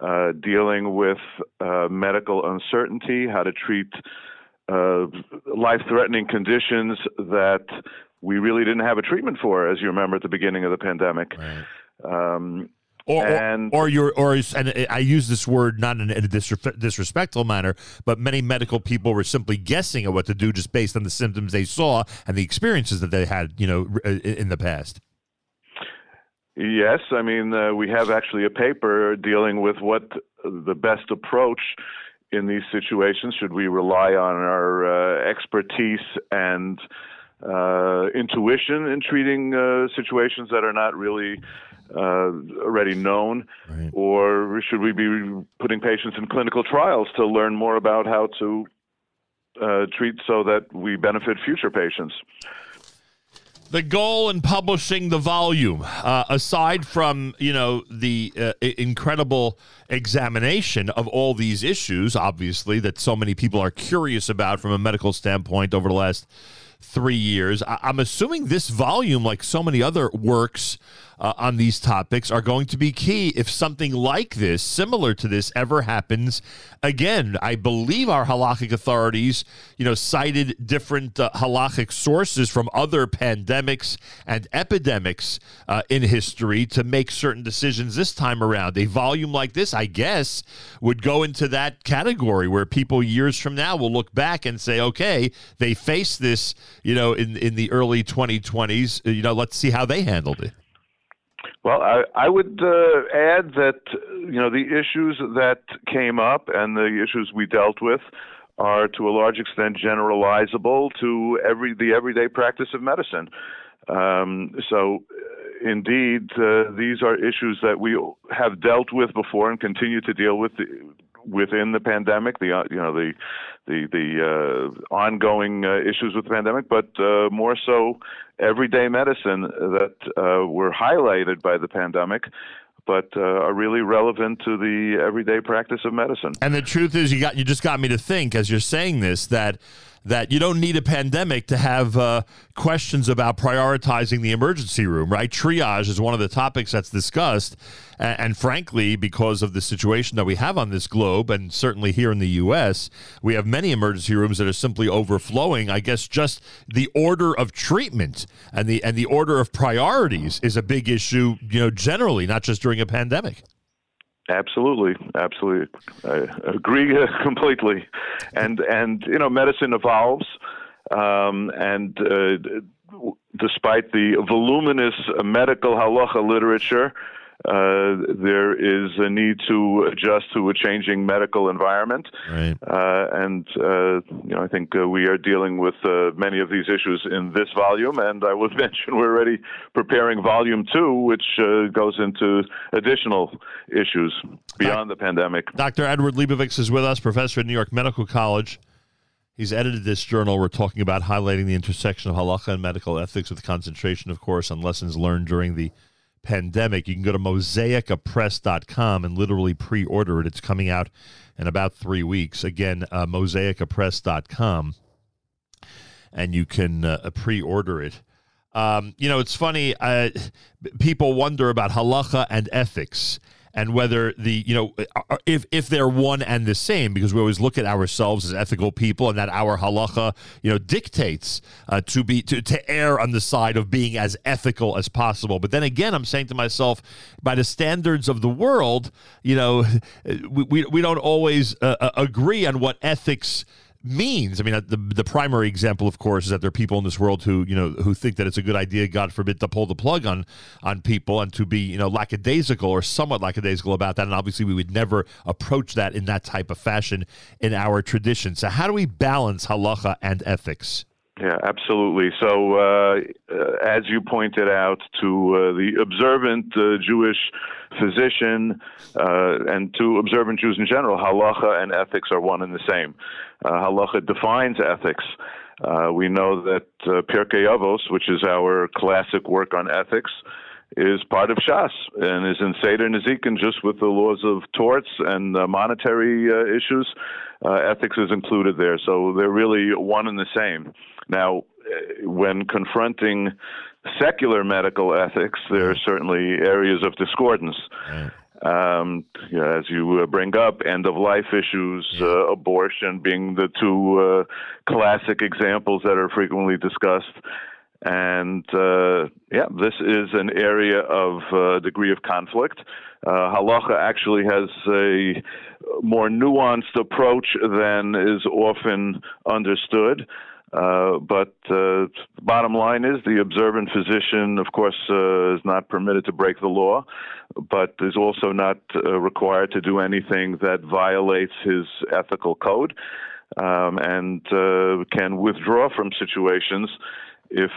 uh, dealing with uh, medical uncertainty, how to treat uh, life threatening conditions that we really didn't have a treatment for, as you remember at the beginning of the pandemic. Um, or, or- and or your or and I use this word not in a disre- disrespectful manner, but many medical people were simply guessing at what to do just based on the symptoms they saw and the experiences that they had, you know, in the past. Yes, I mean, uh, we have actually a paper dealing with what the best approach in these situations? Should we rely on our uh, expertise and uh, intuition in treating uh, situations that are not really uh, already known, or should we be putting patients in clinical trials to learn more about how to uh, treat so that we benefit future patients? The goal in publishing the volume, uh, aside from you know the uh, incredible examination of all these issues, obviously that so many people are curious about from a medical standpoint over the last three years, I- I'm assuming this volume, like so many other works uh, on these topics, are going to be key if something like this, similar to this, ever happens again. I believe our halakhic authorities, you know, cited different uh, halakhic sources from other pandemics and epidemics uh, in history to make certain decisions this time around. A volume like this, I guess, would go into that category where people years from now will look back and say, okay, they faced this, you know, in, in the early 2020s. You know, let's see how they handled it. Well, I, I would uh, add that you know the issues that came up and the issues we dealt with are to a large extent generalizable to every the everyday practice of medicine. Um, so, uh, indeed, uh, these are issues that we have dealt with before and continue to deal with within the pandemic. The uh, you know the the the uh, ongoing uh, issues with the pandemic, but uh, more so everyday medicine that uh, were highlighted by the pandemic. But uh, are really relevant to the everyday practice of medicine. And the truth is, you got you just got me to think as you're saying this that that you don't need a pandemic to have uh, questions about prioritizing the emergency room, right? Triage is one of the topics that's discussed, and, and frankly, because of the situation that we have on this globe, and certainly here in the U.S., we have many emergency rooms that are simply overflowing. I guess just the order of treatment and the and the order of priorities is a big issue, you know, generally, not just during a pandemic. Absolutely, absolutely, I agree (laughs) completely. And and you know, medicine evolves, um, and uh, despite the voluminous medical halacha literature, uh, there is a need to adjust to a changing medical environment. Right. Uh, and uh, you know, I think uh, we are dealing with uh, many of these issues in this volume. And I would (laughs) mention we're already preparing volume two, which uh, goes into additional issues beyond the pandemic. Dr. Edward Leibovitz is with us, professor at New York Medical College. He's edited this journal. We're talking about highlighting the intersection of halacha and medical ethics with concentration, of course, on lessons learned during the pandemic. You can go to mosaicapress.com and literally pre order it. It's coming out in about three weeks. Again, uh, mosaicapress.com, and you can uh, pre order it. Um, you know, it's funny. Uh, people wonder about halacha and ethics and whether the you know uh, if if they're one and the same because we always look at ourselves as ethical people and that our halacha you know dictates uh, to be to, to err on the side of being as ethical as possible. But then again i'm saying to myself by the standards of the world you know (laughs) we, we, we don't always uh, uh, agree on what ethics means. I mean, uh, the the primary example, of course, is that there are people in this world who you know who think that it's a good idea, God forbid, to pull the plug on on people and to be you know lackadaisical or somewhat lackadaisical about that. And obviously, we would never approach that in that type of fashion in our tradition. So, how do we balance halacha and ethics? Yeah, absolutely. So, uh, as you pointed out, to uh, the observant uh, Jewish physician uh, and to observant Jews in general, halacha and ethics are one and the same. Uh, halacha defines ethics. Uh, we know that Pirkei Avos, which is our classic work on ethics, is part of Shas and is in Seder Nezikin just with the laws of torts and uh, monetary uh, issues. Uh, ethics is included there, so they're really one and the same. Now, uh, when confronting secular medical ethics, there are certainly areas of discordance. Um, you know, as you uh, bring up, end of life issues, uh, abortion being the two uh, classic examples that are frequently discussed. And uh, yeah, this is an area of uh, degree of conflict. Uh, halacha actually has a more nuanced approach than is often understood. Uh, but uh, bottom line is the observant physician, of course, uh, is not permitted to break the law, but is also not uh, required to do anything that violates his ethical code, um, and uh, can withdraw from situations if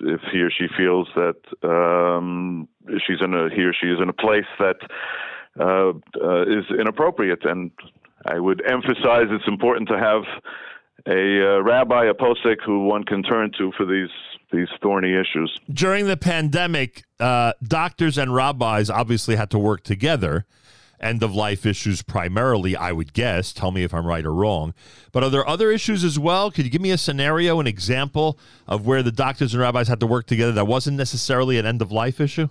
if he or she feels that um, she's in a he or she is in a place that is inappropriate. And I would emphasize it's important to have a uh, rabbi, a posek, who one can turn to for these these thorny issues. During the pandemic, uh, doctors and rabbis obviously had to work together. End of life issues primarily, I would guess. Tell me if I'm right or wrong. But are there other issues as well? Could you give me a scenario, an example of where the doctors and rabbis had to work together that wasn't necessarily an end of life issue?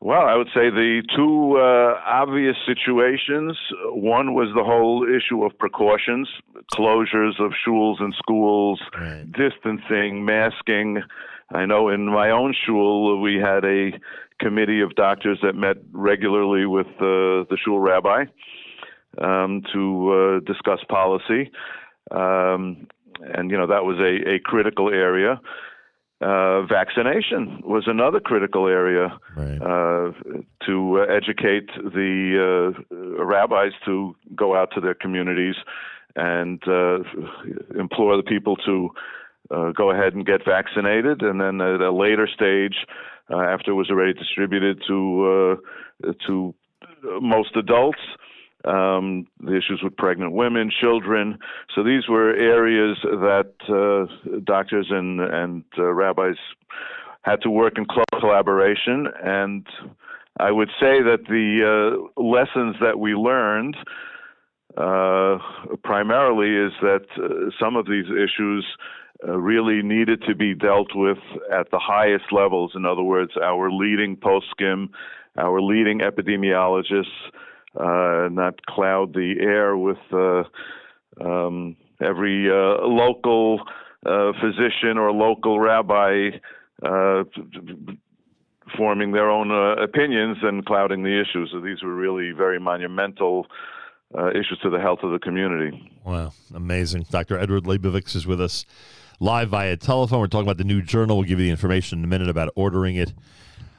Well, I would say the two uh, obvious situations. One was the whole issue of precautions, closures of schools and schools, distancing, masking. I know in my own shul we had a committee of doctors that met regularly with uh, the shul rabbi um, to uh, discuss policy, um, and you know that was a, a critical area. Uh, vaccination was another critical area uh, to uh, educate the uh, rabbis to go out to their communities and uh, implore the people to uh, go ahead and get vaccinated, and then at a later stage, uh, after it was already distributed to uh, to most adults. Um, the issues with pregnant women, children. So these were areas that uh, doctors and and uh, rabbis had to work in close collaboration. And I would say that the uh, lessons that we learned uh, primarily is that uh, some of these issues uh, really needed to be dealt with at the highest levels. In other words, our leading poskim, our leading epidemiologists, uh, not cloud the air with uh, um, every uh, local uh, physician or local rabbi forming their own opinions and clouding the issues. So these were really very monumental issues to the health of the community. Wow, amazing. Dr. Edward Leibovitz is with us live via telephone. We're talking about the new journal. We'll give you the information in a minute about ordering it.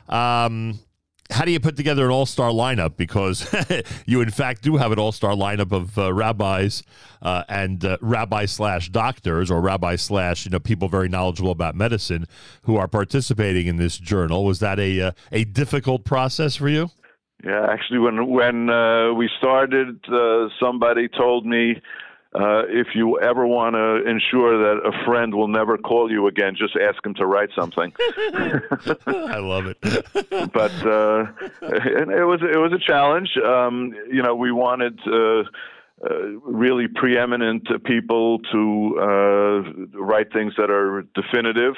Um, how do you put together an all-star lineup? Because (laughs) you, in fact, do have an all-star lineup of uh, rabbis uh, and uh, rabbi slash doctors, or rabbi slash you know people very knowledgeable about medicine who are participating in this journal. Was that a uh, a difficult process for you? Yeah, actually, when when uh, we started, uh, somebody told me uh, if you ever want to ensure that a friend will never call you again, just ask him to write something. (laughs) I love it. (laughs) but uh, it was it was a challenge. Um, you know, we wanted. Uh, uh, really preeminent people to uh, write things that are definitive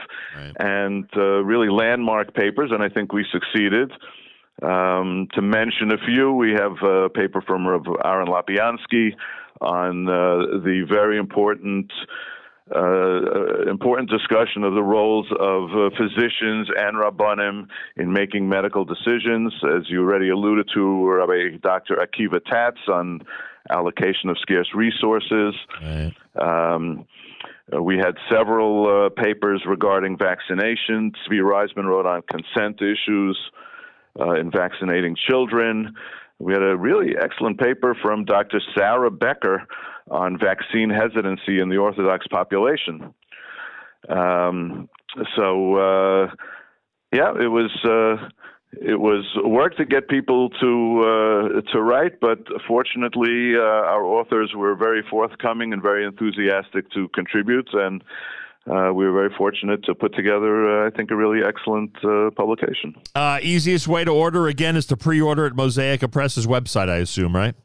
and uh, really landmark papers, and I think we succeeded. Um, to mention a few, we have a paper from Aharon Lopiansky on uh, the very important uh, important discussion of the roles of uh, physicians and rabbanim in making medical decisions. As you already alluded to, Rabbi Dr. Akiva Tatz on allocation of scarce resources. Um, uh, we had several uh, papers regarding vaccination. Tzvi Ryzman wrote on consent issues uh, in vaccinating children. We had a really excellent paper from Dr. Sarah Becker on vaccine hesitancy in the Orthodox population. Um, so, uh, yeah, it was uh, it was work to get people to uh, to write, but fortunately, uh, our authors were very forthcoming and very enthusiastic to contribute, and uh, we were very fortunate to put together, uh, I think, a really excellent uh, publication. Uh, easiest way to order again is to pre-order at Mosaica Press's website, I assume, right?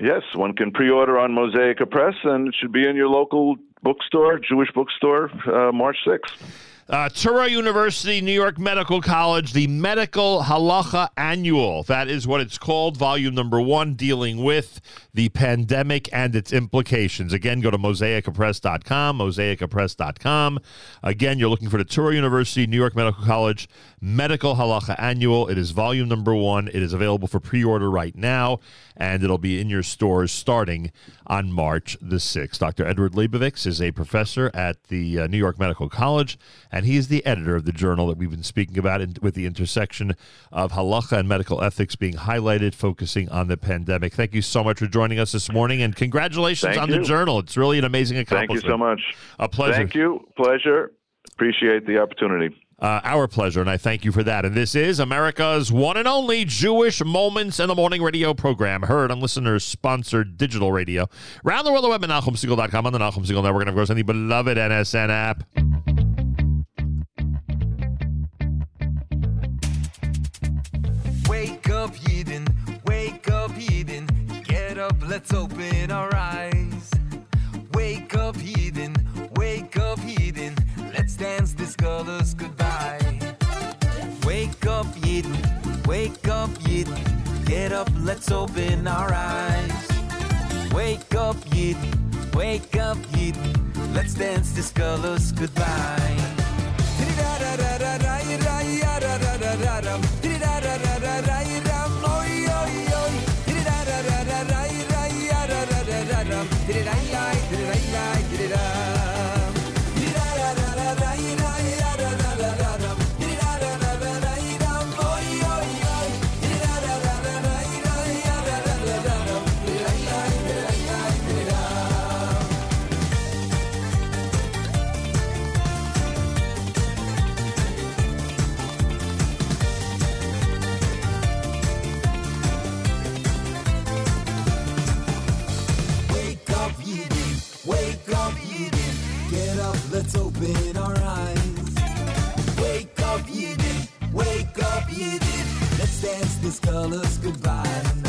Yes, one can pre-order on Mosaica Press, and it should be in your local bookstore, Jewish bookstore, uh, March sixth. Uh, Touro University, New York Medical College, the Medical Halacha Annual. That is what it's called, volume number one, dealing with the pandemic and its implications. Again, go to mosaicapress.com, mosaicapress.com. Again, you're looking for the Touro University, New York Medical College Medical Halacha Annual. It is volume number one. It is available for pre order right now, and it'll be in your stores starting on March the 6th. Dr. Edward Leibovitz is a professor at the uh, New York Medical College, and he is the editor of the journal that we've been speaking about in, with the intersection of halacha and medical ethics being highlighted, focusing on the pandemic. Thank you so much for joining us this morning, and congratulations Thank on you. the journal. It's really an amazing accomplishment. Thank you so much. A pleasure. Thank you. Pleasure. Appreciate the opportunity. Uh, our pleasure, and I thank you for that. And this is America's one and only Jewish Moments in the Morning radio program, heard on listeners sponsored digital radio. Around the world, the web at NachumSegal.com on the Segal Network, and of course, on the beloved NSN app. Wake up, Eden. Wake up, Eden. Get up, let's open our eyes. Up. Get up, let's open our eyes. Wake up, Yidden. Wake up, Yidden. Let's dance this color's goodbye. This colors goodbye.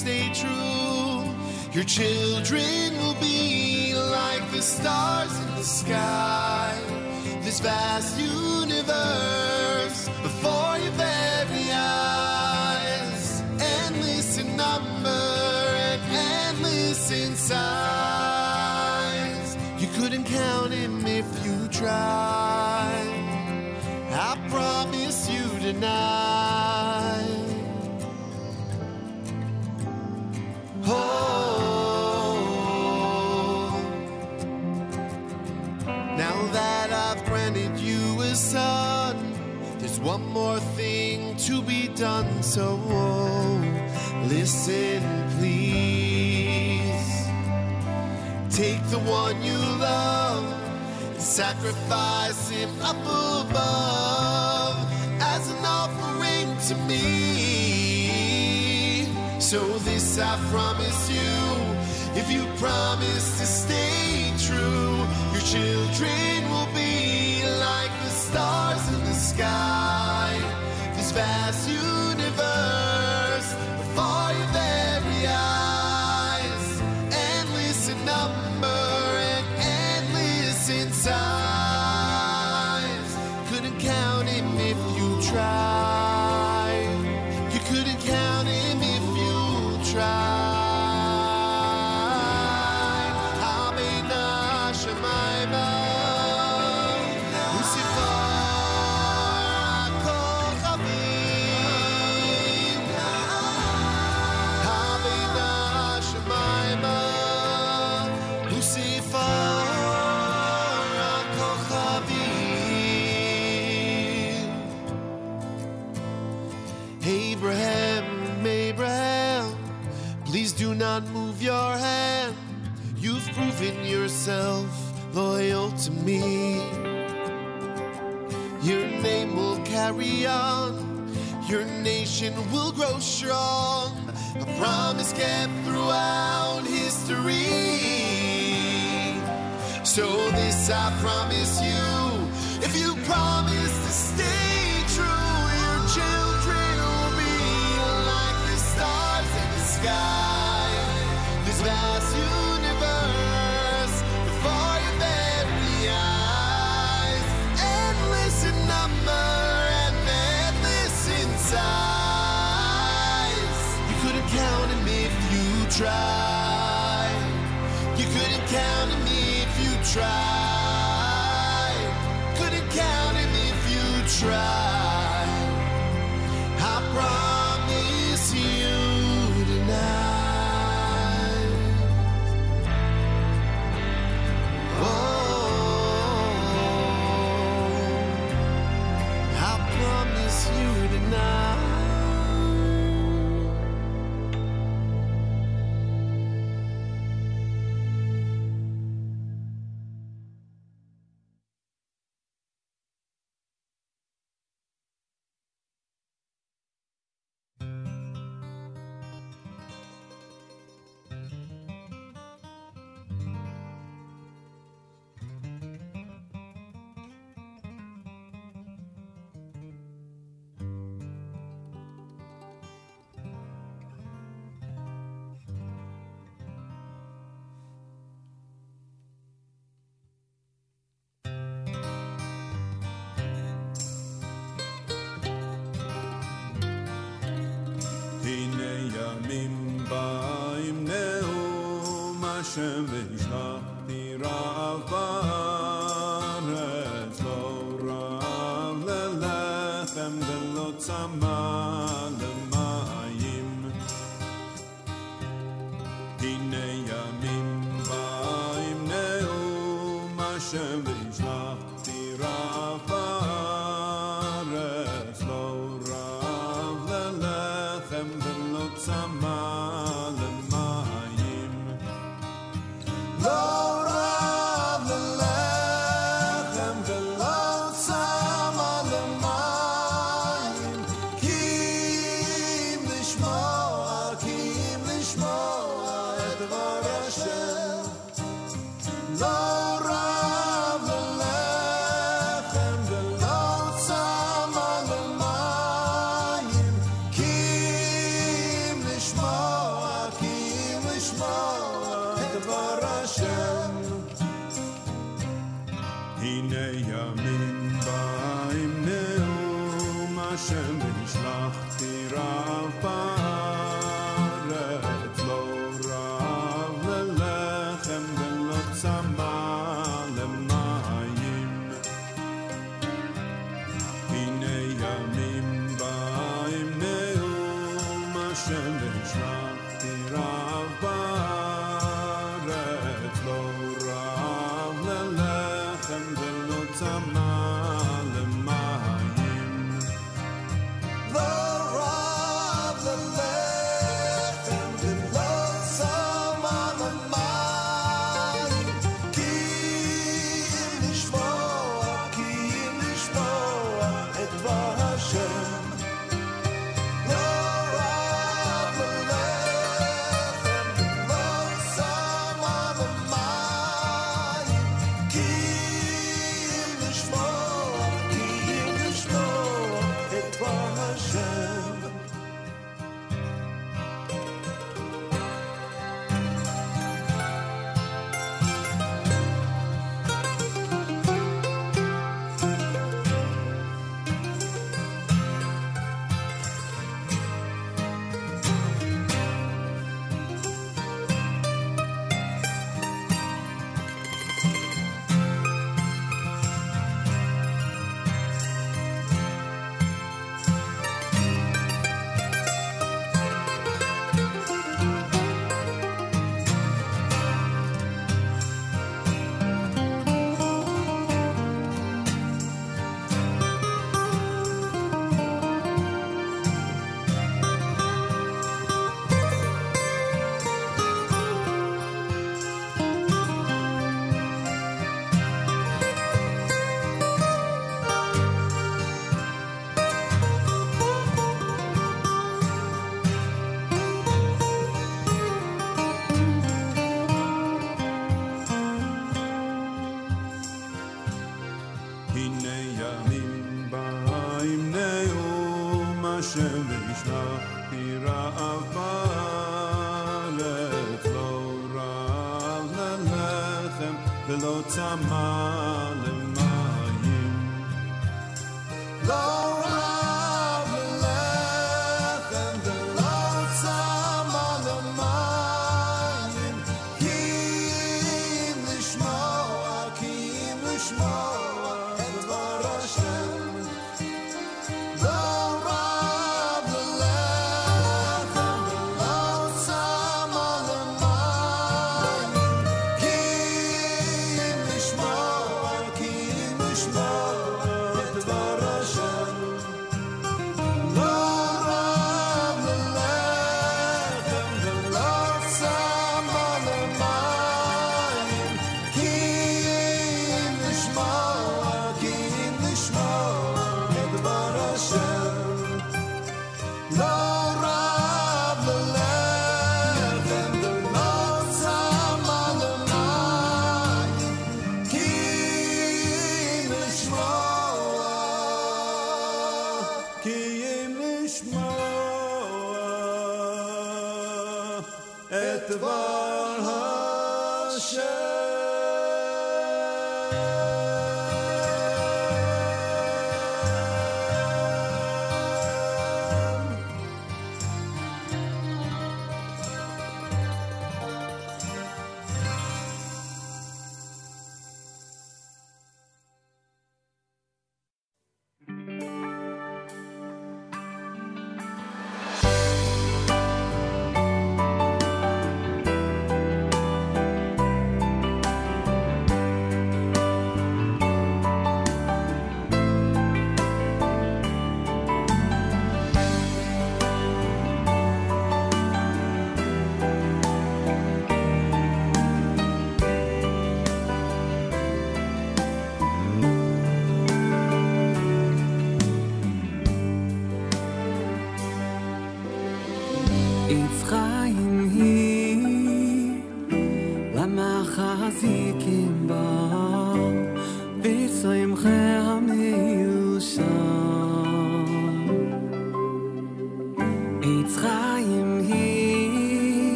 Stay true, your children will be like the stars in the sky. This vast universe granted you a son, there's one more thing to be done. So listen, please. Take the one you love and sacrifice him up above as an offering to me. So this I promise you, if you promise to stay true, your children sky. Loyal to me. Your name will carry on, your nation will grow strong. A promise kept throughout history. So, this I promise you if you promise to stay true, your children will be like the stars in the sky. time.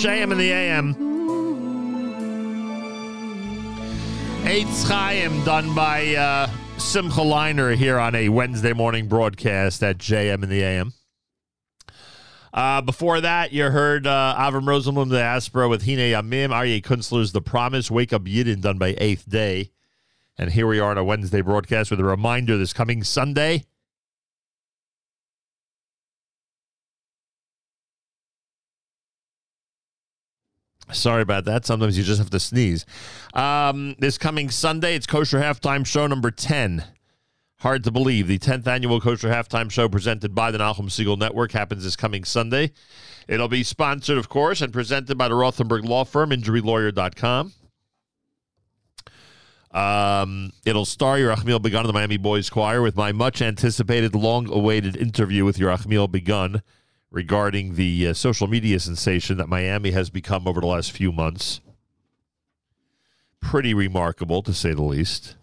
JM in the AM. Eitz Chaim done by uh, Simcha Leiner here on a Wednesday morning broadcast at JM in the AM. Uh, before that, you heard uh, Avram Rosenblum, the Aspera with Hine Yamim, Aryeh Kunstler's The Promise, Wake Up Yidden done by Eighth Day. And here we are on a Wednesday broadcast with a reminder this coming Sunday. Sorry about that. Sometimes you just have to sneeze. Um, this coming Sunday, it's Kosher Halftime Show number 10. Hard to believe. The 10th annual Kosher Halftime Show presented by the Nachum Segal Network happens this coming Sunday. It'll be sponsored, of course, and presented by the Rothenberg Law Firm, injurylawyer.com. Um, it'll star Yerachmiel Begun of the Miami Boys Choir with my much anticipated, long awaited interview with Yerachmiel Begun regarding the uh, social media sensation that Miami has become over the last few months. Pretty remarkable, to say the least.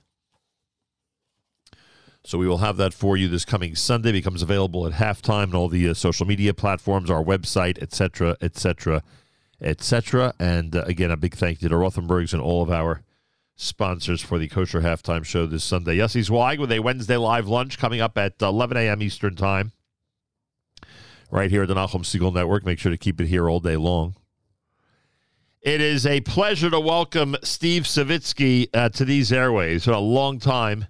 So we will have that for you this coming Sunday. Becomes available at halftime and all the uh, social media platforms, our website, etc., etc., etc. And uh, again, a big thank you to Rothenbergs and all of our sponsors for the Kosher Halftime Show this Sunday. Yes, he's Zweig with a Wednesday live lunch coming up at 11 a.m. Eastern Time right here at the Nachum Segal Network. Make sure to keep it here all day long. It is a pleasure to welcome Steve Savitsky uh, to these airways. It's been a long time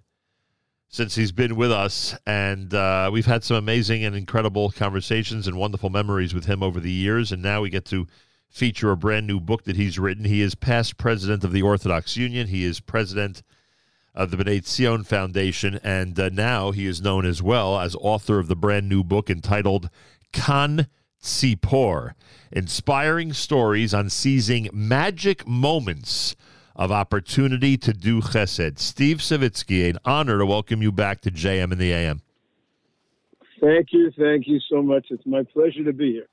since he's been with us, and uh, we've had some amazing and incredible conversations and wonderful memories with him over the years. And now we get to feature a brand new book that he's written. He is past president of the Orthodox Union. He is president of the B'nai Zion Foundation, and uh, now he is known as well as author of the brand new book entitled Kan Tzipor, inspiring stories on seizing magic moments of opportunity to do chesed. Steve Savitsky, an honor to welcome you back to JM and the AM. Thank you. Thank you so much. It's my pleasure to be here.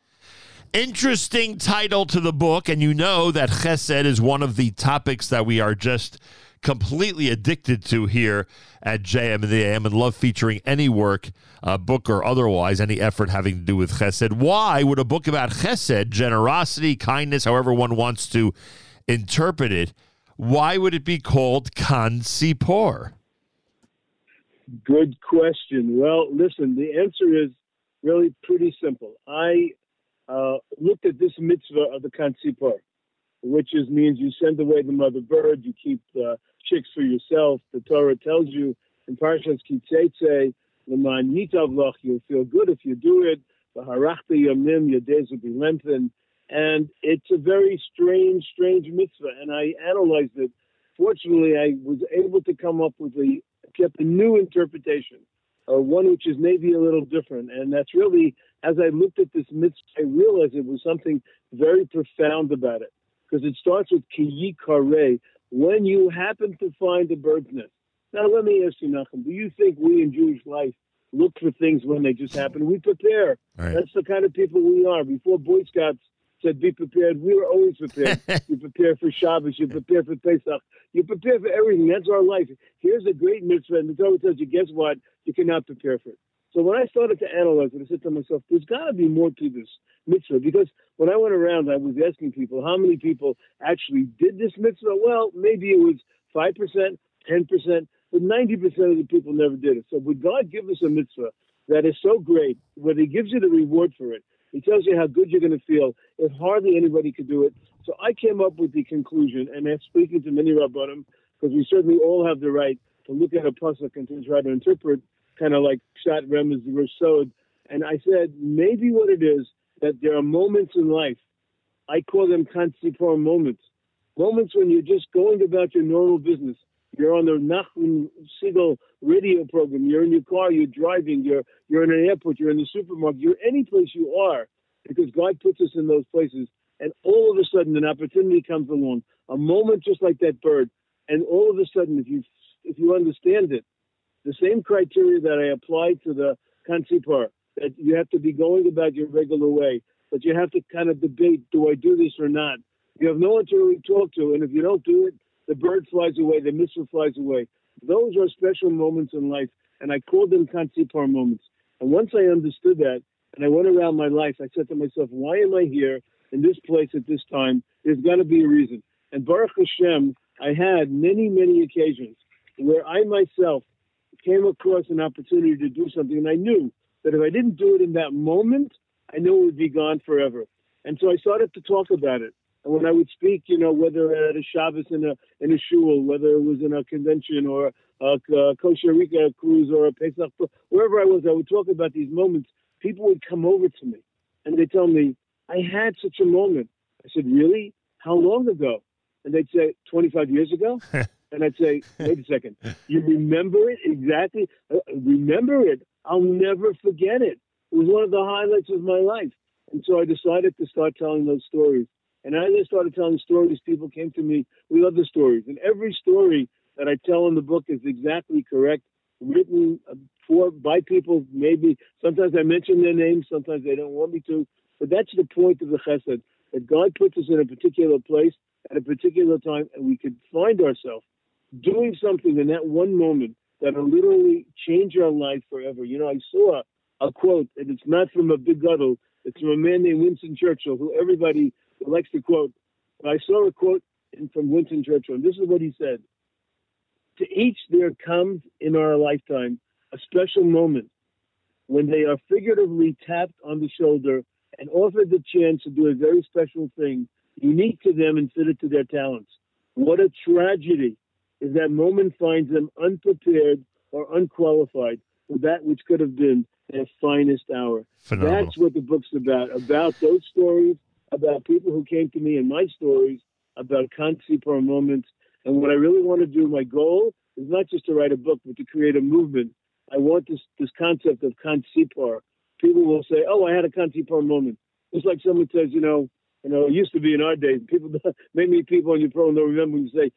Interesting title to the book, and you know that chesed is one of the topics that we are just completely addicted to here at JM and the AM and love featuring any work, uh, book or otherwise, any effort having to do with chesed. Why would a book about chesed, generosity, kindness, however one wants to interpret it, why would it be called Kan Tzipor? Good question. Well, listen, the answer is really pretty simple. I uh, looked at this mitzvah of the Kan Tzipor, which is means you send away the mother bird, you keep the chicks for yourself. The Torah tells you in Parshas Kitzeitze, Leman Yitav Lach, you'll feel good if you do it. V'harachta yamim, your days will be lengthened. And it's a very strange, strange mitzvah. And I analyzed it. Fortunately, I was able to come up with a, kept a new interpretation, uh, one which is maybe a little different. And that's really, as I looked at this mitzvah, I realized it was something very profound about it. Because it starts with Kiyi Kare, when you happen to find a bird's nest. Now, let me ask you, Nachum, do you think we in Jewish life look for things when they just happen? We prepare. Right. That's the kind of people we are. Before Boy Scouts said be prepared, we were always prepared. (laughs) you prepare for Shabbos, you prepare for Pesach, you prepare for everything. That's our life. Here's a great mitzvah, and the Torah tells you, guess what? You cannot prepare for it. So when I started to analyze it, I said to myself, there's got to be more to this mitzvah. Because when I went around, I was asking people how many people actually did this mitzvah. Well, maybe it was 5%, 10%, but 90% of the people never did it. So would God give us a mitzvah that is so great, where He gives you the reward for it? He tells you how good you're going to feel. If hardly anybody could do it. So I came up with the conclusion, and after speaking to many rabbanim, because we certainly all have the right to look at a pasuk and to try to interpret, kind of like Shat Remez Rosod. And I said, maybe what it is that there are moments in life, I call them Kan Tzipor moments, moments when you're just going about your normal business. You're on the Nachum Segal radio program. You're in your car. You're driving. You're you're in an airport. You're in the supermarket. You're any place you are, because God puts us in those places. And all of a sudden, an opportunity comes along, a moment just like that bird, and all of a sudden, if you if you understand it, the same criteria that I applied to the Kan Tzipor, that you have to be going about your regular way, but you have to kind of debate, do I do this or not? You have no one to really talk to, and if you don't do it, the bird flies away, the missile flies away. Those are special moments in life, and I call them Kan Tzipor moments. And once I understood that, and I went around my life, I said to myself, why am I here in this place at this time? There's got to be a reason. And Baruch Hashem, I had many, many occasions where I myself came across an opportunity to do something, and I knew that if I didn't do it in that moment, I knew it would be gone forever. And so I started to talk about it. And when I would speak, you know, whether at a Shabbos in a in a shul, whether it was in a convention or a, a Costa Rica cruise or a Pesach, wherever I was, I would talk about these moments. People would come over to me and they tell me, "I had such a moment." I said, "Really? how long ago? And they'd say, 25 years ago? (laughs) and I'd say, wait a second, you remember it exactly? Uh, remember it? I'll never forget it. It was one of the highlights of my life. And so I decided to start telling those stories. And as I started telling stories, people came to me with other stories. And every story that I tell in the book is exactly correct, written uh, for by people. Maybe sometimes I mention their names, sometimes they don't want me to. But that's the point of the chesed that God puts us in a particular place at a particular time, and we could find ourselves doing something in that one moment that'll literally change our life forever. You know, I saw a quote, and it's not from a big guddle. It's from a man named Winston Churchill, who everybody likes to quote. But I saw a quote from Winston Churchill, and this is what he said. To each there comes in our lifetime a special moment when they are figuratively tapped on the shoulder and offered the chance to do a very special thing, unique to them and fitted to their talents. What a tragedy if that moment finds them unprepared or unqualified for that which could have been their finest hour. Phenomenal. That's what the book's about. About those stories, about people who came to me and my stories, about Kan Tzipor moments. And what I really want to do, my goal is not just to write a book, but to create a movement. I want this this concept of Kan Tzipor. People will say, "Oh, I had a Kan Tzipor moment." It's like someone says, you know, you know, it used to be in our days. People, (laughs) maybe people on your program don't remember when you say,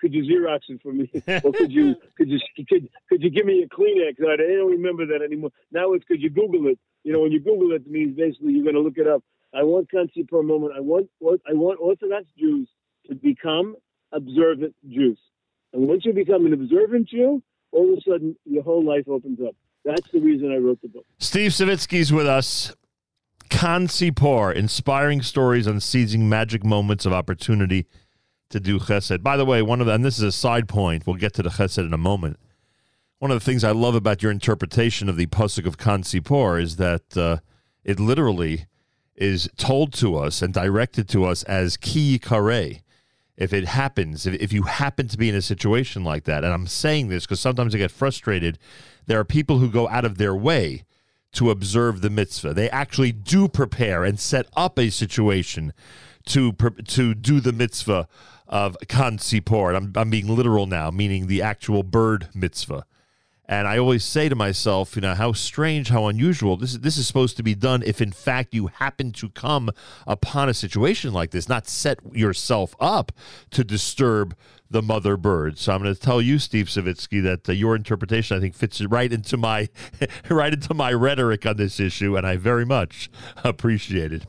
"Could you Xerox it for me?" (laughs) or could you, could you, could, could you give me a Kleenex? I don't remember that anymore. Now it's could you Google it? You know, when you Google it, it means basically you're going to look it up. I want Kan Tzipor moment. I want, I want Orthodox Jews to become observant Jews. And once you become an observant Jew, all of a sudden your whole life opens up. That's the reason I wrote the book. Steve Savitsky's with us. Kan Tzipor, inspiring stories on seizing magic moments of opportunity to do chesed. By the way, one of the, and this is a side point, we'll get to the chesed in a moment. One of the things I love about your interpretation of the Pusuk of Kan Tzipor is that uh, it literally is told to us and directed to us as ki kare. If it happens, if, if you happen to be in a situation like that, and I'm saying this because sometimes I get frustrated, there are people who go out of their way to observe the mitzvah. They actually do prepare and set up a situation to to do the mitzvah of Kan Tzipor. And I'm, I'm being literal now, meaning the actual bird mitzvah. And I always say to myself, you know, how strange, how unusual. This is this is supposed to be done if in fact you happen to come upon a situation like this, not set yourself up to disturb the mother bird. So I'm going to tell you, Steve Savitsky, that uh, your interpretation I think fits right into my (laughs) right into my rhetoric on this issue, and I very much appreciate it.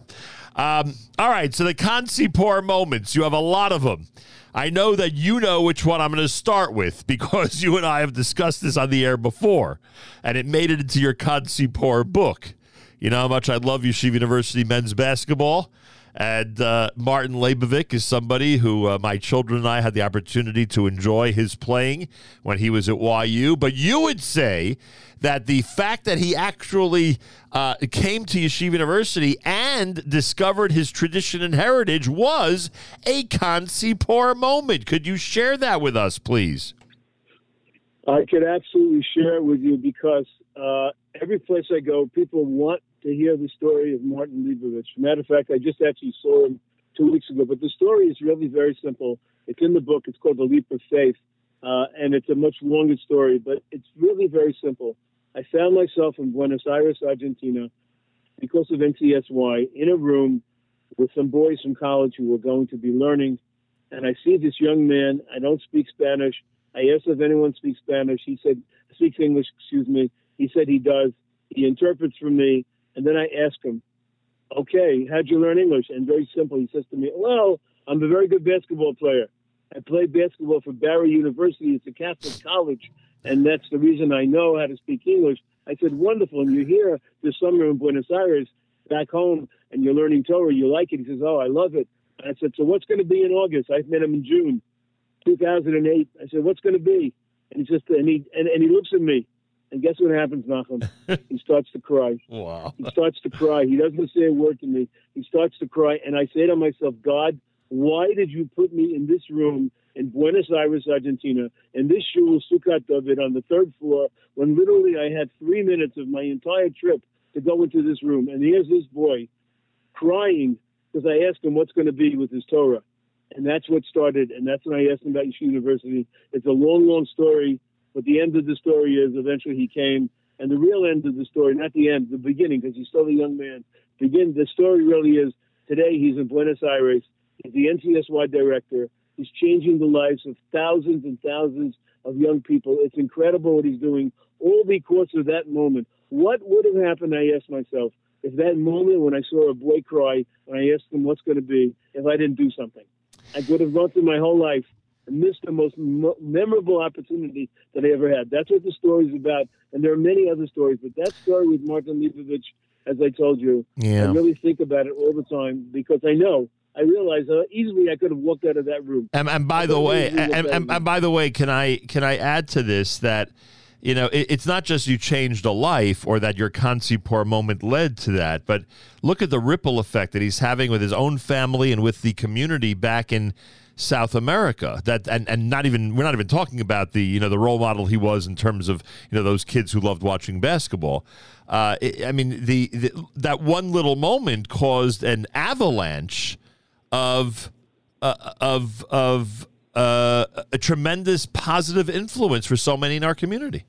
Um, all right, so the Kan Tzipor moments, you have a lot of them. I know that you know which one I'm going to start with (laughs) because you and I have discussed this on the air before, and it made it into your Kan Tzipor book. You know how much I love Yeshiva University men's basketball. And uh, Martin Leibovich is somebody who uh, my children and I had the opportunity to enjoy his playing when he was at YU. But you would say that the fact that he actually uh, came to Yeshiva University and discovered his tradition and heritage was a Kan Tzipor moment. Could you share that with us, please? I could absolutely share it with you because uh, every place I go, people want to hear the story of Martin Leibovich. Matter of fact, I just actually saw him two weeks ago. But the story is really very simple. It's in the book. It's called The Leap of Faith, uh, and it's a much longer story, but it's really very simple. I found myself in Buenos Aires, Argentina, because of NCSY, in a room with some boys from college who were going to be learning. And I see this young man. I don't speak Spanish. I asked if anyone speaks Spanish. He said, speaks English, excuse me. He said he does. He interprets for me. And then I ask him, okay, how'd you learn English? And very simple, he says to me, well, I'm a very good basketball player. I played basketball for Barry University. It's a Catholic college, and that's the reason I know how to speak English. I said, wonderful. And you're here this summer in Buenos Aires, back home, and you're learning Torah. You like it. He says, oh, I love it. And I said, so what's going to be in August? I met him in June 2008. I said, what's going to be? And he just, and he, and, and he looks at me. And guess what happens, Nachum? (laughs) he starts to cry. Wow. He starts to cry. He doesn't say a word to me. He starts to cry. And I say to myself, God, why did you put me in this room in Buenos Aires, Argentina, in this shul, Sukkot David, on the third floor, when literally I had three minutes of my entire trip to go into this room? And here's this boy crying because I asked him what's going to be with his Torah. and that's what started. And that's when I asked him about Yeshiva University. It's a long, long story, but the end of the story is eventually he came. And the real end of the story, not the end, the beginning, because he's still a young man. Begin the story really is today he's in Buenos Aires. He's the NCSY director. He's changing the lives of thousands and thousands of young people. It's incredible what he's doing, all because of that moment. What would have happened, I asked myself, if that moment when I saw a boy cry, and I asked him what's going to be, if I didn't do something? I would have gone through my whole life and missed the most mo- memorable opportunity that I ever had. That's what the story's about. And there are many other stories, but that story with Martin Leibovich, as I told you, Yeah. I really think about it all the time because I know, I realize how easily I could have walked out of that room. And, and by the way, and, and, and by the way, can I can I add to this that you know it, it's not just you changed a life or that your Kan Tzipor moment led to that, but look at the ripple effect that he's having with his own family and with the community back in South America. That and, and not even we're not even talking about the you know the role model he was in terms of you know those kids who loved watching basketball. Uh, I I mean the, the that one little moment caused an avalanche of uh, of of uh, a tremendous positive influence for so many in our community.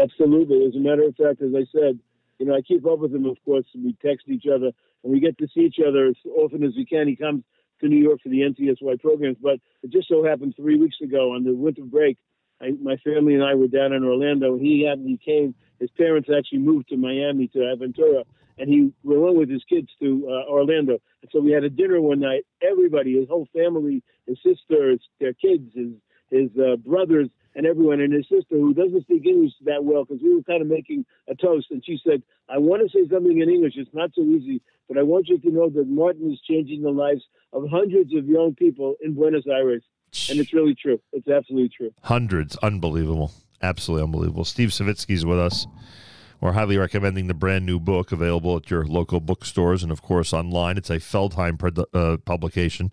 Absolutely. As a matter of fact, as I said, you know, I keep up with him, of course. We text each other and we get to see each other as often as we can. He comes to New York for the NCSY programs, but it just so happened three weeks ago on the winter break, I, my family and I were down in Orlando. He happened, he came. His parents actually moved to Miami to Aventura, and he went with his kids to uh, Orlando. And so we had a dinner one night. Everybody, his whole family, his sisters, their kids, his his uh, brothers, and everyone, and his sister who doesn't speak English that well because we were kind of making a toast. And she said, "I want to say something in English. It's not so easy, but I want you to know that Martin is changing the lives of hundreds of young people in Buenos Aires." And it's really true. It's absolutely true. Hundreds, unbelievable, absolutely unbelievable. Steve Savitsky's with us. We're highly recommending the brand new book available at your local bookstores and, of course, online. It's a Feldheim uh, publication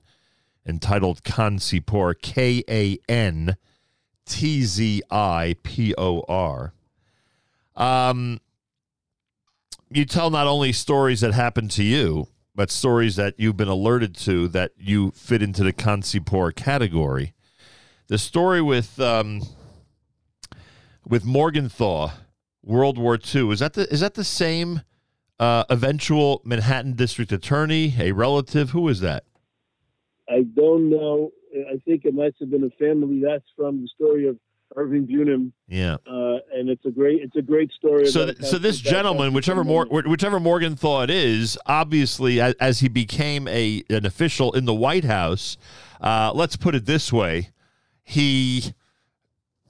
entitled Kan Tzipor, K A N T Z I P O R. Um, you tell not only stories that happen to you, but stories that you've been alerted to that you fit into the Kan Tzipor category. The story with um, with Morgenthau, World War II, is that the is that the same uh, eventual Manhattan District Attorney, a relative? Who is that? I don't know. I think it must have been a family. That's from the story of Irving Bunim, Yeah. uh, and it's a great it's a great story. So, th- so this gentleman, whichever Mor- whichever Morgenthau it is, obviously, as, as he became a an official in the White House, uh, let's put it this way, he,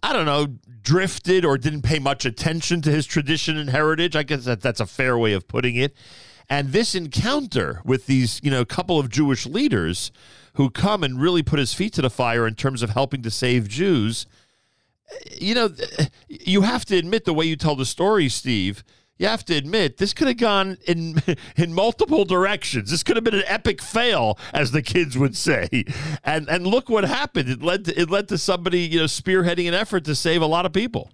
I don't know, drifted or didn't pay much attention to his tradition and heritage. I guess that that's a fair way of putting it. And this encounter with these, you know, couple of Jewish leaders who come and really put his feet to the fire in terms of helping to save Jews you know, you have to admit the way you tell the story, Steve. You have to admit this could have gone in (laughs) in multiple directions. This could have been an epic fail, as the kids would say. And and look what happened. It led to, it led to somebody you know spearheading an effort to save a lot of people.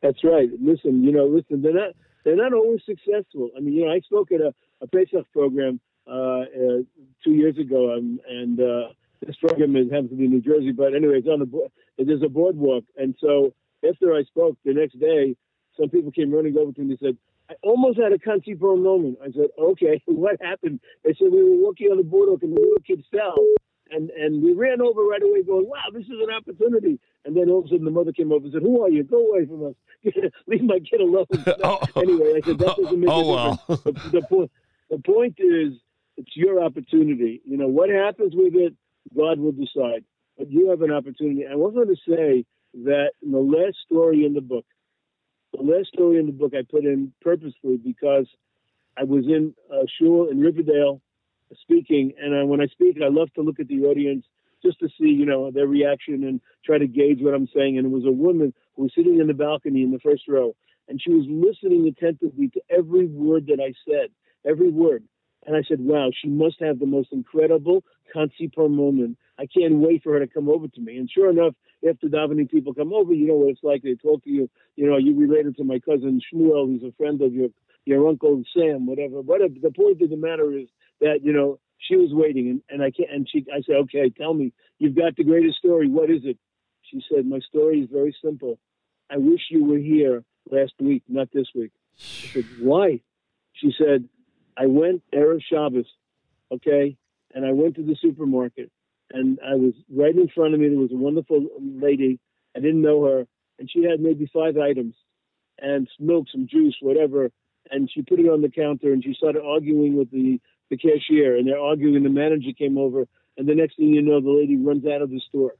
That's right. Listen, you know, listen, they're not they're not always successful. I mean, you know, I spoke at a, a Pesach program uh, uh, two years ago, um, and uh, this program is, happens to be in New Jersey. But anyway, it's on the bo- there's a boardwalk, and so after I spoke the next day, some people came running over to me and said. I almost had a Kan Tzipor moment. I said, "Okay, (laughs) what happened?" They said we were walking on the boardwalk and the little kid fell, and and we ran over right away, going, "Wow, this is an opportunity!" And then all of a sudden, the mother came over and said, "Who are you? Go away from us! (laughs) Leave my kid alone." (laughs) anyway, I said, "That doesn't make Oh, a well. the, the point, the point is, it's your opportunity. You know what happens with it, God will decide. But you have an opportunity. I was going to say that in the last story in the book, the last story in the book I put in purposely because I was in a shul in Riverdale speaking, and I, when I speak, I love to look at the audience just to see, you know, their reaction and try to gauge what I'm saying. And it was a woman who was sitting in the balcony in the first row, and she was listening attentively to every word that I said, every word. And I said, wow, she must have the most incredible Kan Tzipor moment. I can't wait for her to come over to me. And sure enough, after davening, people come over. You know what it's like. They talk to you. You know, you related to my cousin Shmuel. He's a friend of your your uncle Sam, whatever. Whatever. The point of the matter is that you know she was waiting, and, and I can't. And she, I said, okay, tell me, you've got the greatest story. What is it? She said, my story is very simple. I wish you were here last week, not this week. I said, why? She said, I went Erev Shabbos, okay, and I went to the supermarket, and I was right in front of me. There was a wonderful lady. I didn't know her, and she had maybe five items, and milk, some juice, whatever. And she put it on the counter, and she started arguing with the the cashier, and they're arguing. and The manager came over, and the next thing you know, the lady runs out of the store.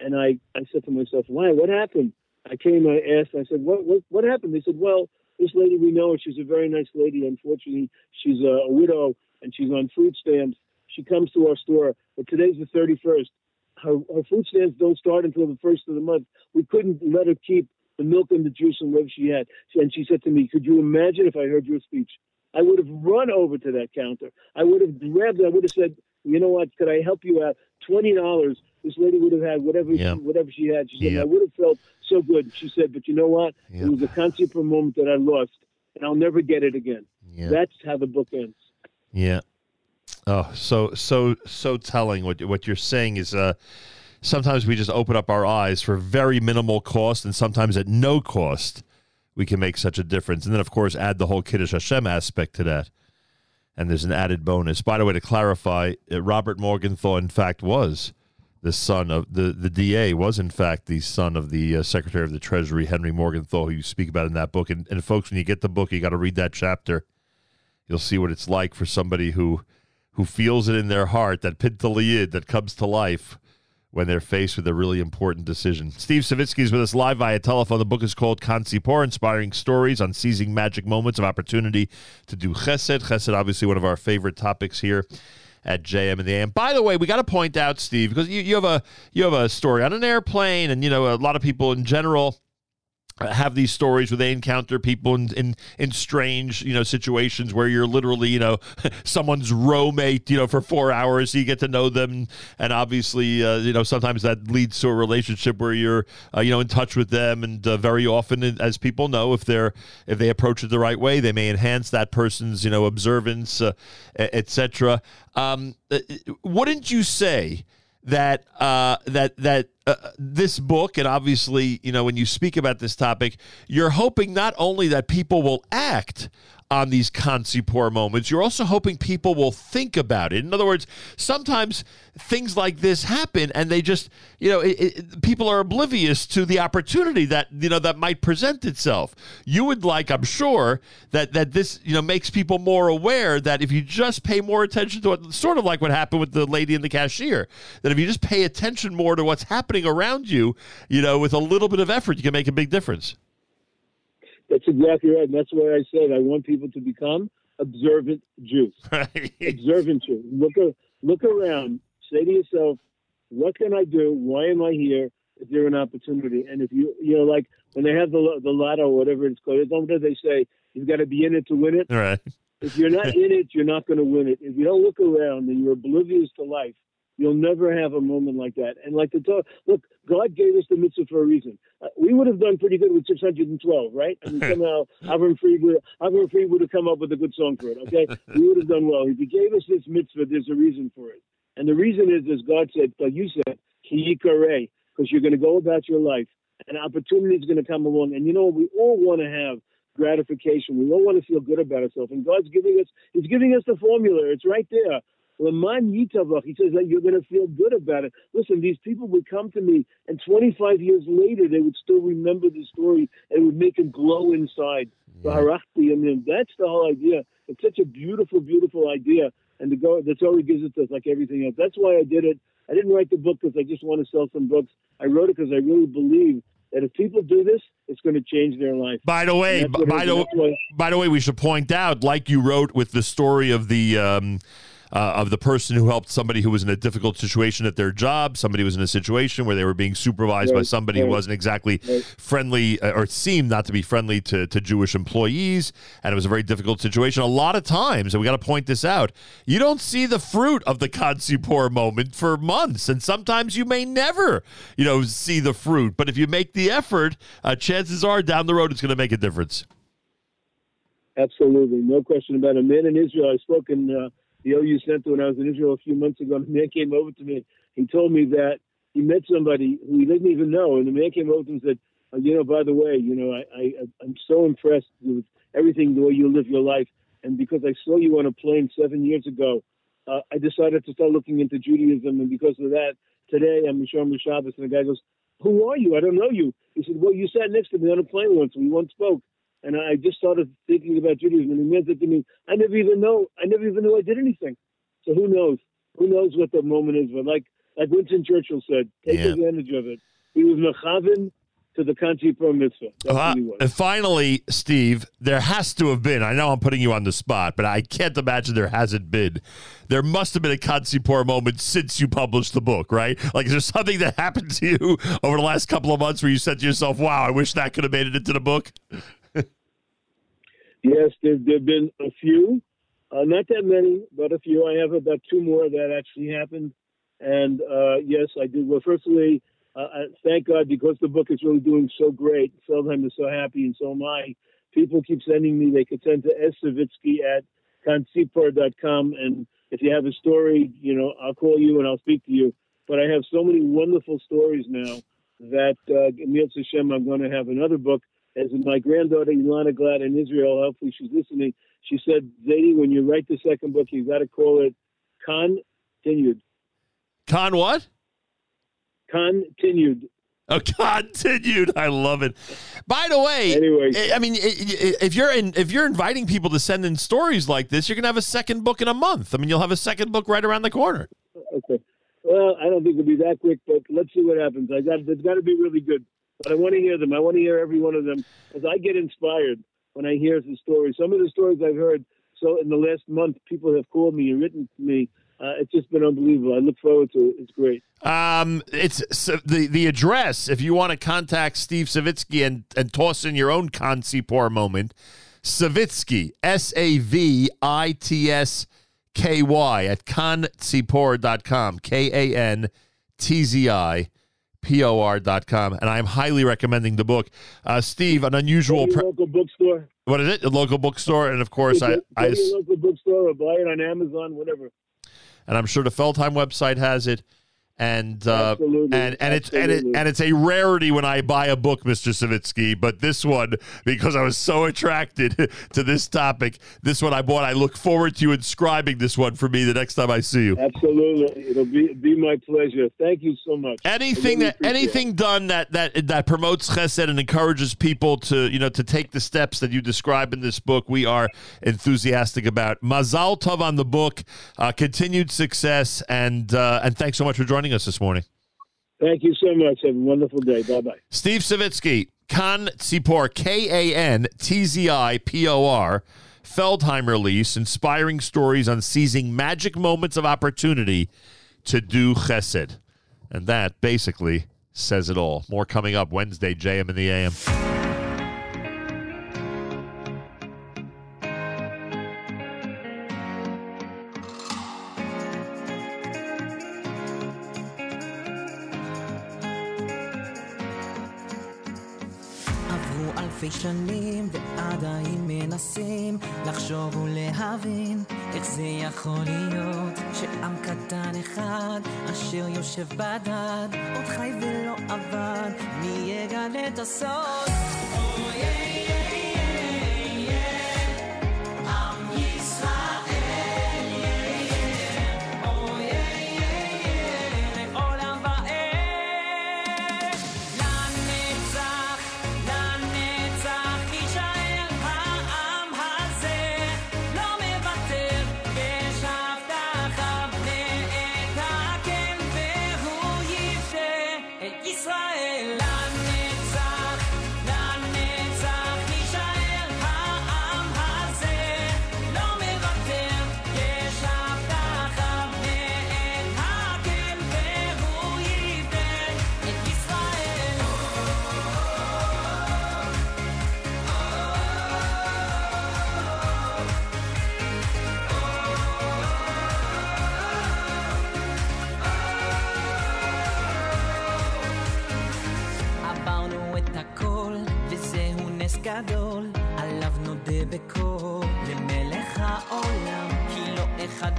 And I, I said to myself, why? What happened? I came, I asked, I said, what, what, what happened? They said, well, this lady, we know. She's a very nice lady. Unfortunately, she's a, a widow and she's on food stamps. She comes to our store, but today's the 31st. Her, her food stamps don't start until the first of the month. We couldn't let her keep the milk and the juice and whatever she had. And she said to me, could you imagine if I heard your speech? I would have run over to that counter. I would have grabbed. I would have said, you know what? Could I help you out? Twenty dollars. This lady would have had whatever Yeah. she, whatever she had. She said, Yeah. I would have felt so good. She said, but you know what? Yeah. It was a a moment that I lost, and I'll never get it again. That's how the book ends. Yeah. Oh, so so so telling. What what you're saying is, uh, sometimes we just open up our eyes for very minimal cost, and sometimes at no cost, we can make such a difference. And then, of course, add the whole Kiddush Hashem aspect to that. And there's an added bonus. By the way, to clarify, uh, Robert Morgenthau, in fact, was the son of the the DA was in fact the son of the uh, Secretary of the Treasury Henry Morgenthau, who you speak about in that book. And, and folks, when you get the book, you got to read that chapter. You'll see what it's like for somebody who who feels it in their heart that pintele Yid that comes to life when they're faced with a really important decision. Steve Savitsky is with us live via telephone. The book is called Kan Tzipor, Inspiring Stories on Seizing Magic Moments of Opportunity to Do Chesed. Chesed, obviously one of our favorite topics here at JM and the AM. By the way, we got to point out, Steve, because you, you have a you have a story on an airplane, and you know a lot of people in general have these stories where they encounter people in, in in strange you know situations where you're literally you know (laughs) someone's roommate you know for four hours so you get to know them. And obviously uh, you know sometimes that leads to a relationship where you're uh, you know in touch with them. And uh, very often as people know if they're if they approach it the right way they may enhance that person's you know observance uh, etc um, uh, wouldn't you say that uh, that that uh, this book and obviously you know when you speak about this topic, you're hoping not only that people will act on these Kan Tzipor moments, you're also hoping people will think about it. In other words, sometimes things like this happen and they just you know it, it, people are oblivious to the opportunity that you know that might present itself. You would like, I'm sure, that that this you know makes people more aware that if you just pay more attention to it, sort of like what happened with the lady in the cashier, that if you just pay attention more to what's happening around you, you know, with a little bit of effort, you can make a big difference. That's exactly right. And that's why I said I want people to become observant Jews. (laughs) Observant Jews. Look, look around. Say to yourself, what can I do? Why am I here? Is there an opportunity? And if you, you know, like when they have the the lotto or whatever it's called, what do they say? You've got to be in it to win it. All right. If you're not in it, you're not going to win it. If you don't look around and you're oblivious to life, you'll never have a moment like that. And like to talk, look, God gave us the mitzvah for a reason. Uh, we would have done pretty good with 612, right? I mean, (laughs) somehow Avram Fried would, Avram Fried would have come up with a good song for it. Okay, we would have done well. If He gave us this mitzvah, there's a reason for it, and the reason is, as God said, like you said, ki yikareh, because you're going to go about your life, and opportunity is going to come along, and you know we all want to have gratification. We all want to feel good about ourselves, and God's giving us, He's giving us the formula. It's right there. Leman Yitavach, he says that you're going to feel good about it. Listen, these people would come to me, and 25 years later, they would still remember the story, and it would make them glow inside. I mean, that's the whole idea. It's such a beautiful, beautiful idea, and the go the Torah gives it to us like everything else. That's why I did it. I didn't write the book because I just want to sell some books. I wrote it because I really believe that if people do this, it's going to change their life. By the way, by the why- by the way, we should point out, like you wrote with the story of the um, uh, of the person who helped somebody who was in a difficult situation at their job. Somebody was in a situation where they were being supervised by Right, somebody who wasn't exactly Right. friendly uh, or seemed not to be friendly to, to Jewish employees, and it was a very difficult situation. A lot of times, and we got to point this out, you don't see the fruit of the Kan Tzipor moment for months, and sometimes you may never, you know, see the fruit. But if you make the effort, uh, chances are down the road it's going to make a difference. Absolutely, no question about it. Man in Israel, I spoke in uh, the OU Center when I was in Israel a few months ago. And the man came over to me. He told me that he met somebody who he didn't even know, and the man came over to him and said, uh, "You know, by the way, you know, I, I I'm so impressed with everything the way you live your life, and because I saw you on a plane seven years ago, uh, I decided to start looking into Judaism, and because of that, today I'm Misham Shabbos." And the guy goes, "Who are you? I don't know you." He said, "Well, you sat next to me on a plane once. We once spoke." And I just started thinking about Judaism, and the man said to me, "I never even know. I never even knew I did anything." So who knows? Who knows what the moment is? But like like Winston Churchill said, take Yeah. advantage of it. He was mechavin to the Kan Tzipor Mitzvah. Uh, he and finally, Steve, there has to have been. I know I'm putting you on the spot, but I can't imagine there hasn't been. There must have been a Kan Tzipor moment since you published the book, right? Like, is there something that (laughs) happened to you over the last couple of months where you said to yourself, "Wow, I wish that could have made it into the book"? Yes, there have been a few, uh, not that many, but a few. I have about two more that actually happened. And uh, yes, I did. Well, firstly, uh, thank God because the book is really doing so great. Feldheim is so happy, and so am I. People keep sending me. They could send to savitsky at kantzipor.com. And if you have a story, you know, I'll call you and I'll speak to you. But I have so many wonderful stories now that uh, Emil Hashem, I'm going to have another book. As my granddaughter Ilana Glad in Israel, hopefully she's listening. She said, Zadie, when you write the second book, you've got to call it Continued. Con what? Continued. Oh, (laughs) continued. I love it. By the way, Anyway. I mean, if you're in, if you're inviting people to send in stories like this, you're gonna have a second book in a month. I mean, you'll have a second book right around the corner. Okay. Well, I don't think it'll be that quick, but let's see what happens. I got it's got to be really good. But I want to hear them. I want to hear every one of them because I get inspired when I hear the stories. Some of the stories I've heard. So in the last month, people have called me and written to me. Uh, it's just been unbelievable. I look forward to it. It's great. Um, it's so the the address if you want to contact Steve Savitsky and and toss in your own Kan Tzipor moment. Savitsky, S A V I T S K Y at kantzipor.com, K A N T Z I P O R.com. And I'm highly recommending the book. Uh, Steve, an unusual. Pre- local bookstore. what is it? A local bookstore. And of course, I, I local bookstore or buy it on Amazon, whatever. and I'm sure the Feldheim website has it. And uh, Absolutely. and and it's and it and it's a rarity when I buy a book, Mr. Savitsky. But this one, because I was so attracted (laughs) to this topic, this one I bought. I look forward to you inscribing this one for me the next time I see you. Absolutely, it'll be be my pleasure. Thank you so much. Anything really that appreciate it. anything done that that that promotes chesed and encourages people to you know to take the steps that you describe in this book, we are enthusiastic about. Mazal tov on the book, uh, continued success, and uh, and thanks so much for joining us this morning. Thank you so much. Have a wonderful day. Bye bye. Steve Savitsky, Kan Tzipor, K A N T Z I P O R, Feldheim release, inspiring stories on seizing magic moments of opportunity to do chesed. And that basically says it all. More coming up Wednesday, JM in the AM. אלפי שנים ועדיין מנסים לחשוב ולהבין איך זה יכול להיות שעם קטן אחד אשר יושב בדד עוד חי ולא עבד מי יגלה את הסוד? עם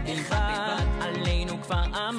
אחד. עלינו כבר אמר,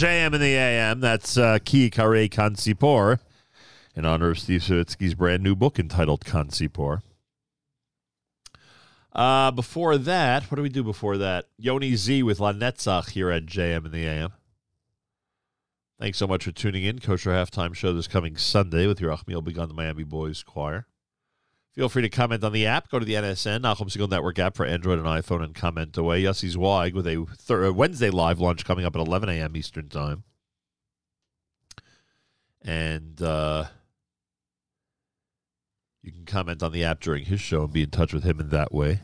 JM in the AM. That's uh, Ki Kare Kan Tzipor in honor of Steve Savitsky's brand new book entitled Kan Tzipor. Uh, before that, what do we do before that? Yoni Z with La Netzach here at JM in the AM. Thanks so much for tuning in. Kosher Halftime Show this coming Sunday with Yerachmiel Begun the Miami Boys Choir. Feel free to comment on the app. Go to the NSN, Nachum Segal Network app for Android and iPhone and comment away. Yossi Zweig with a uh, Wednesday live lunch coming up at 11 a.m. Eastern Time. And uh, you can comment on the app during his show and be in touch with him in that way.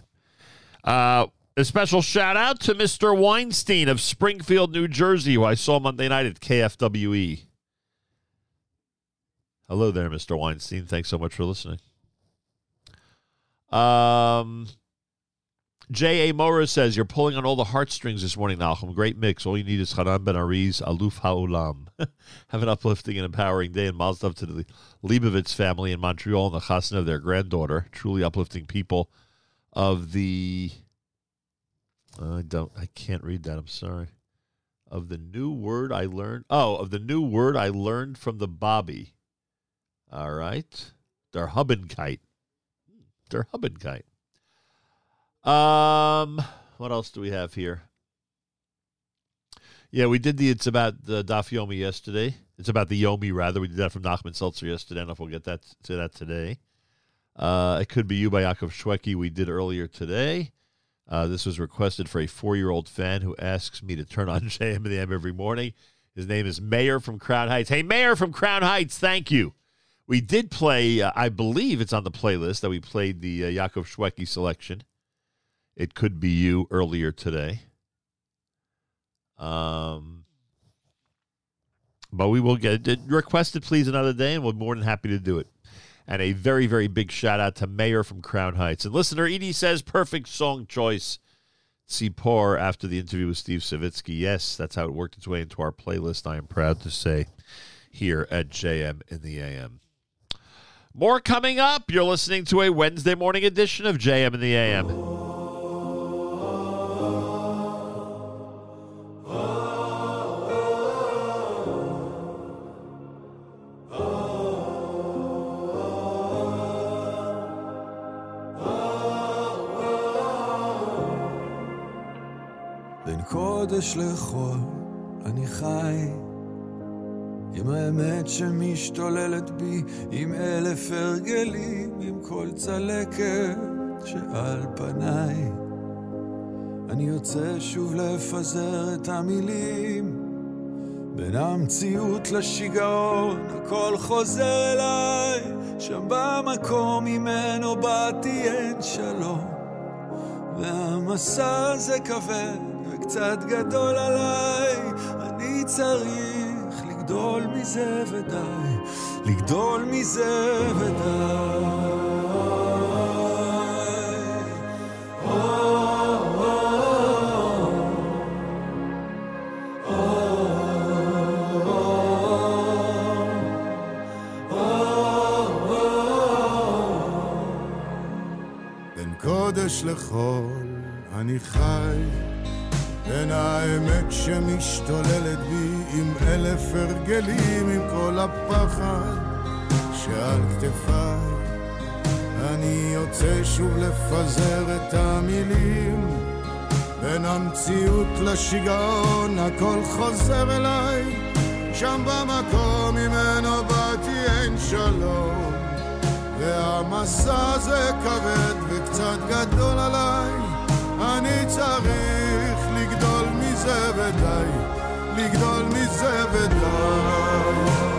Uh, a special shout out to Mr. Weinstein of Springfield, New Jersey, who I saw Monday night at KFWE. Hello there, Mr. Weinstein. Thanks so much for listening. Um, J.A. Mora says, You're pulling on all the heartstrings this morning, Malcolm. Great mix. All you need is Hanan Ben Ari's Aluf Ha'olam. (laughs) Have an uplifting and empowering day and Mazel to the Leibovitz family in Montreal and the chasna of their granddaughter. Truly uplifting people of the. I don't. I can't read that. I'm sorry. Of the new word I learned. Oh, of the new word I learned from the Bobby. All right. Der Der Hubbenkite. Um, what else do we have here? Yeah, we did the It's About the Daf Yomi yesterday. It's about the Yomi, rather. We did that from Nachman Seltzer yesterday. I don't know if we'll get that to that today. Uh, it could be you by Yaakov Shwekey. We did earlier today. Uh, this was requested for a four-year-old fan who asks me to turn on JM and the AM every morning. His name is Mayor from Crown Heights. Hey, Mayor from Crown Heights, thank you. We did play, uh, I believe it's on the playlist that we played the uh, Yaakov selection. It could be you earlier today. Um, but we will get it. Request it, please, another day, and we're more than happy to do it. And a very, very big shout out to Mayor from Crown Heights. And listener Edie says, perfect song choice. Sipor after the interview with Steve Savitsky. Yes, that's how it worked its way into our playlist, I am proud to say, here at JM in the AM. More coming up. You're listening to a Wednesday morning edition of JM in the AM. בין קודש לחול אני חי עם האמת שמשתוללת בי, עם אלף הרגלים, עם כל צלקת שעל פניי. אני יוצא שוב לפזר את המילים, בין המציאות לשיגעון, הכל חוזר אליי, שם במקום ממנו באתי אין שלום. והמסע הזה כבד וקצת גדול עליי, אני צריך לגדול מזה ודי, לגדול מזה ודי. קודש לחול אני חי, בין האמת שמשתוללת בי עם אלף הרגלים, עם כל הפחד שעל כתפיי. אני יוצא שוב לפזר את המילים, בין המציאות לשיגעון הכל חוזר אליי, שם במקום ממנו באתי אין שלום. והמסע הזה כבד וקצת גדול עליי, אני צריך מזה ודי, לגדול מזה ודי.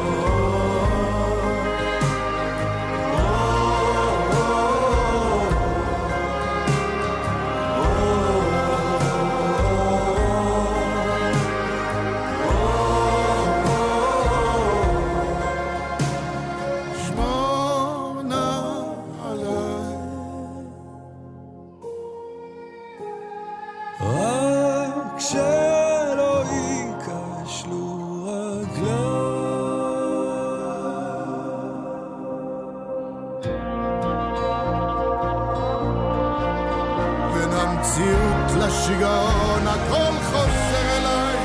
למציאות, לשיגעון, הכל חוזר אליי.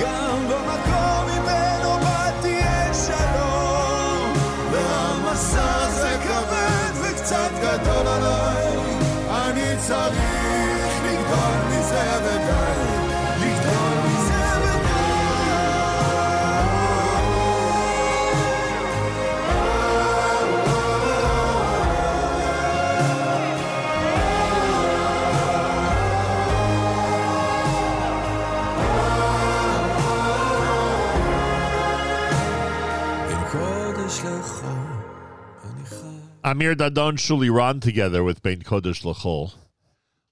גם במקום ממנו באתי אין שלום, והמסע הזה כבד וקצת גדול עליי. אני צריך לגדול מזה ודי. Amir Dadon Shuli Rand together with Bein Kodesh Lachol.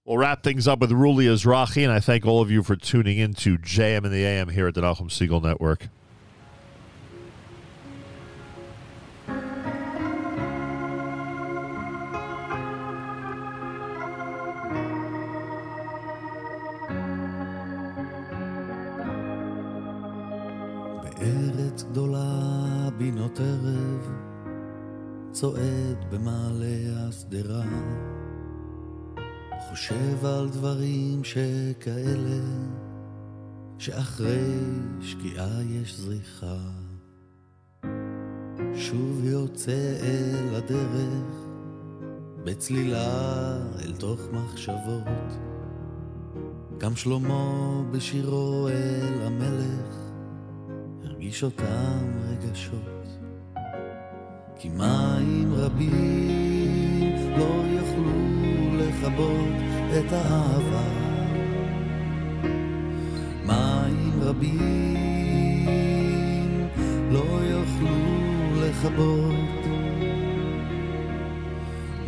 We'll wrap things up with Ruli Azrahi, and I thank all of you for tuning in to JM and the AM here at the Nachum Segal Network. בארץ גדולה בינות ערב צועד במעלה השדרה, חושב על דברים שכאלה, שאחרי שקיעה יש זריחה. שוב יוצא אל הדרך, בצלילה אל תוך מחשבות. גם שלמה בשירו אל המלך, הרגיש אותם רגשות. כי מים רבים לא יוכלו לכבות את האהבה. מים רבים לא יוכלו לכבות.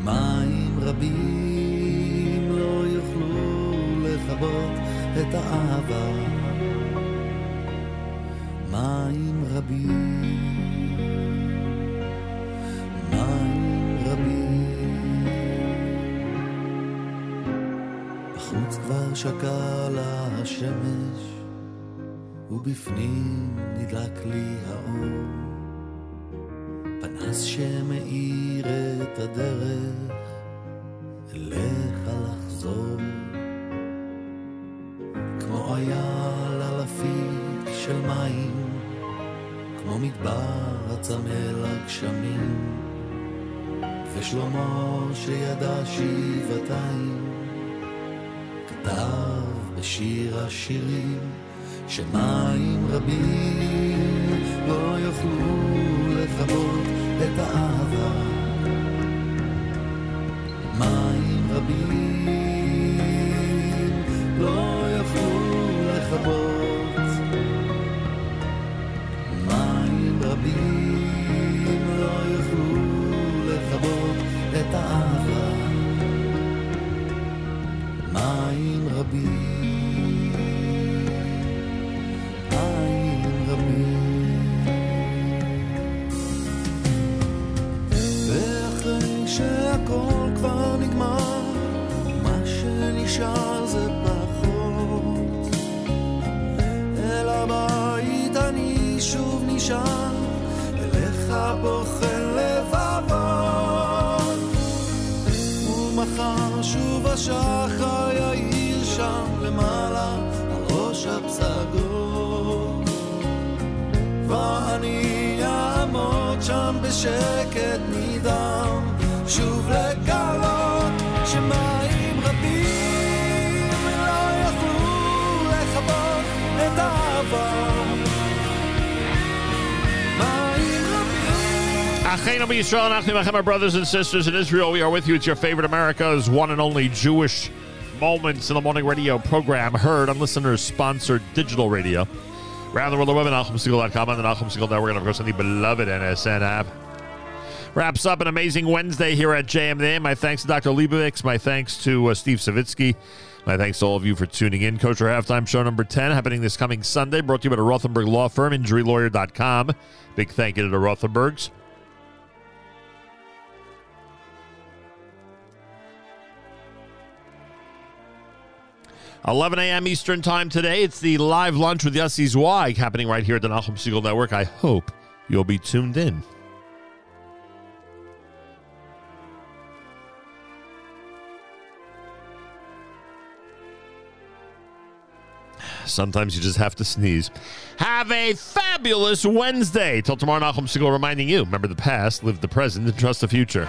מים רבים לא יוכלו לכבות את האהבה. מים רבים, בחוץ כבר שקעה לה השמש, ובפנים נדלק לי האור. פנס שמאיר את הדרך, אליך לחזור. כמו אייל על אפיק של מים, כמו מדבר הצמא לגשמים, ושלמה שידע שבעתיים, כתב בשיר השירים, שמים רבים לא יוכלו לכבות את האהבה. מים רבים And my brothers and sisters in Israel, we are with you. It's your favorite America's one and only Jewish Moments in the Morning radio program, heard on listeners sponsored digital radio. Around the world of web at NachumSegal.com and the Nachum Segal Network, and of course on the beloved NSN app. Wraps up an amazing Wednesday here at JMN. My thanks to Dr. Leibovich. My thanks to uh, Steve Savitsky. My thanks to all of you for tuning in. Kosher Halftime Show number 10 happening this coming Sunday. Brought to you by the Rothenberg Law Firm, InjuryLawyer.com. Big thank you to the Rothenbergs. Eleven a.m. Eastern Time today. It's the live lunch with Yossi Zweig happening right here at the Nachum Segal Network. I hope you'll be tuned in. Sometimes you just have to sneeze. Have a fabulous Wednesday. Till tomorrow, Nachum Segal reminding you remember the past, live the present, and trust the future.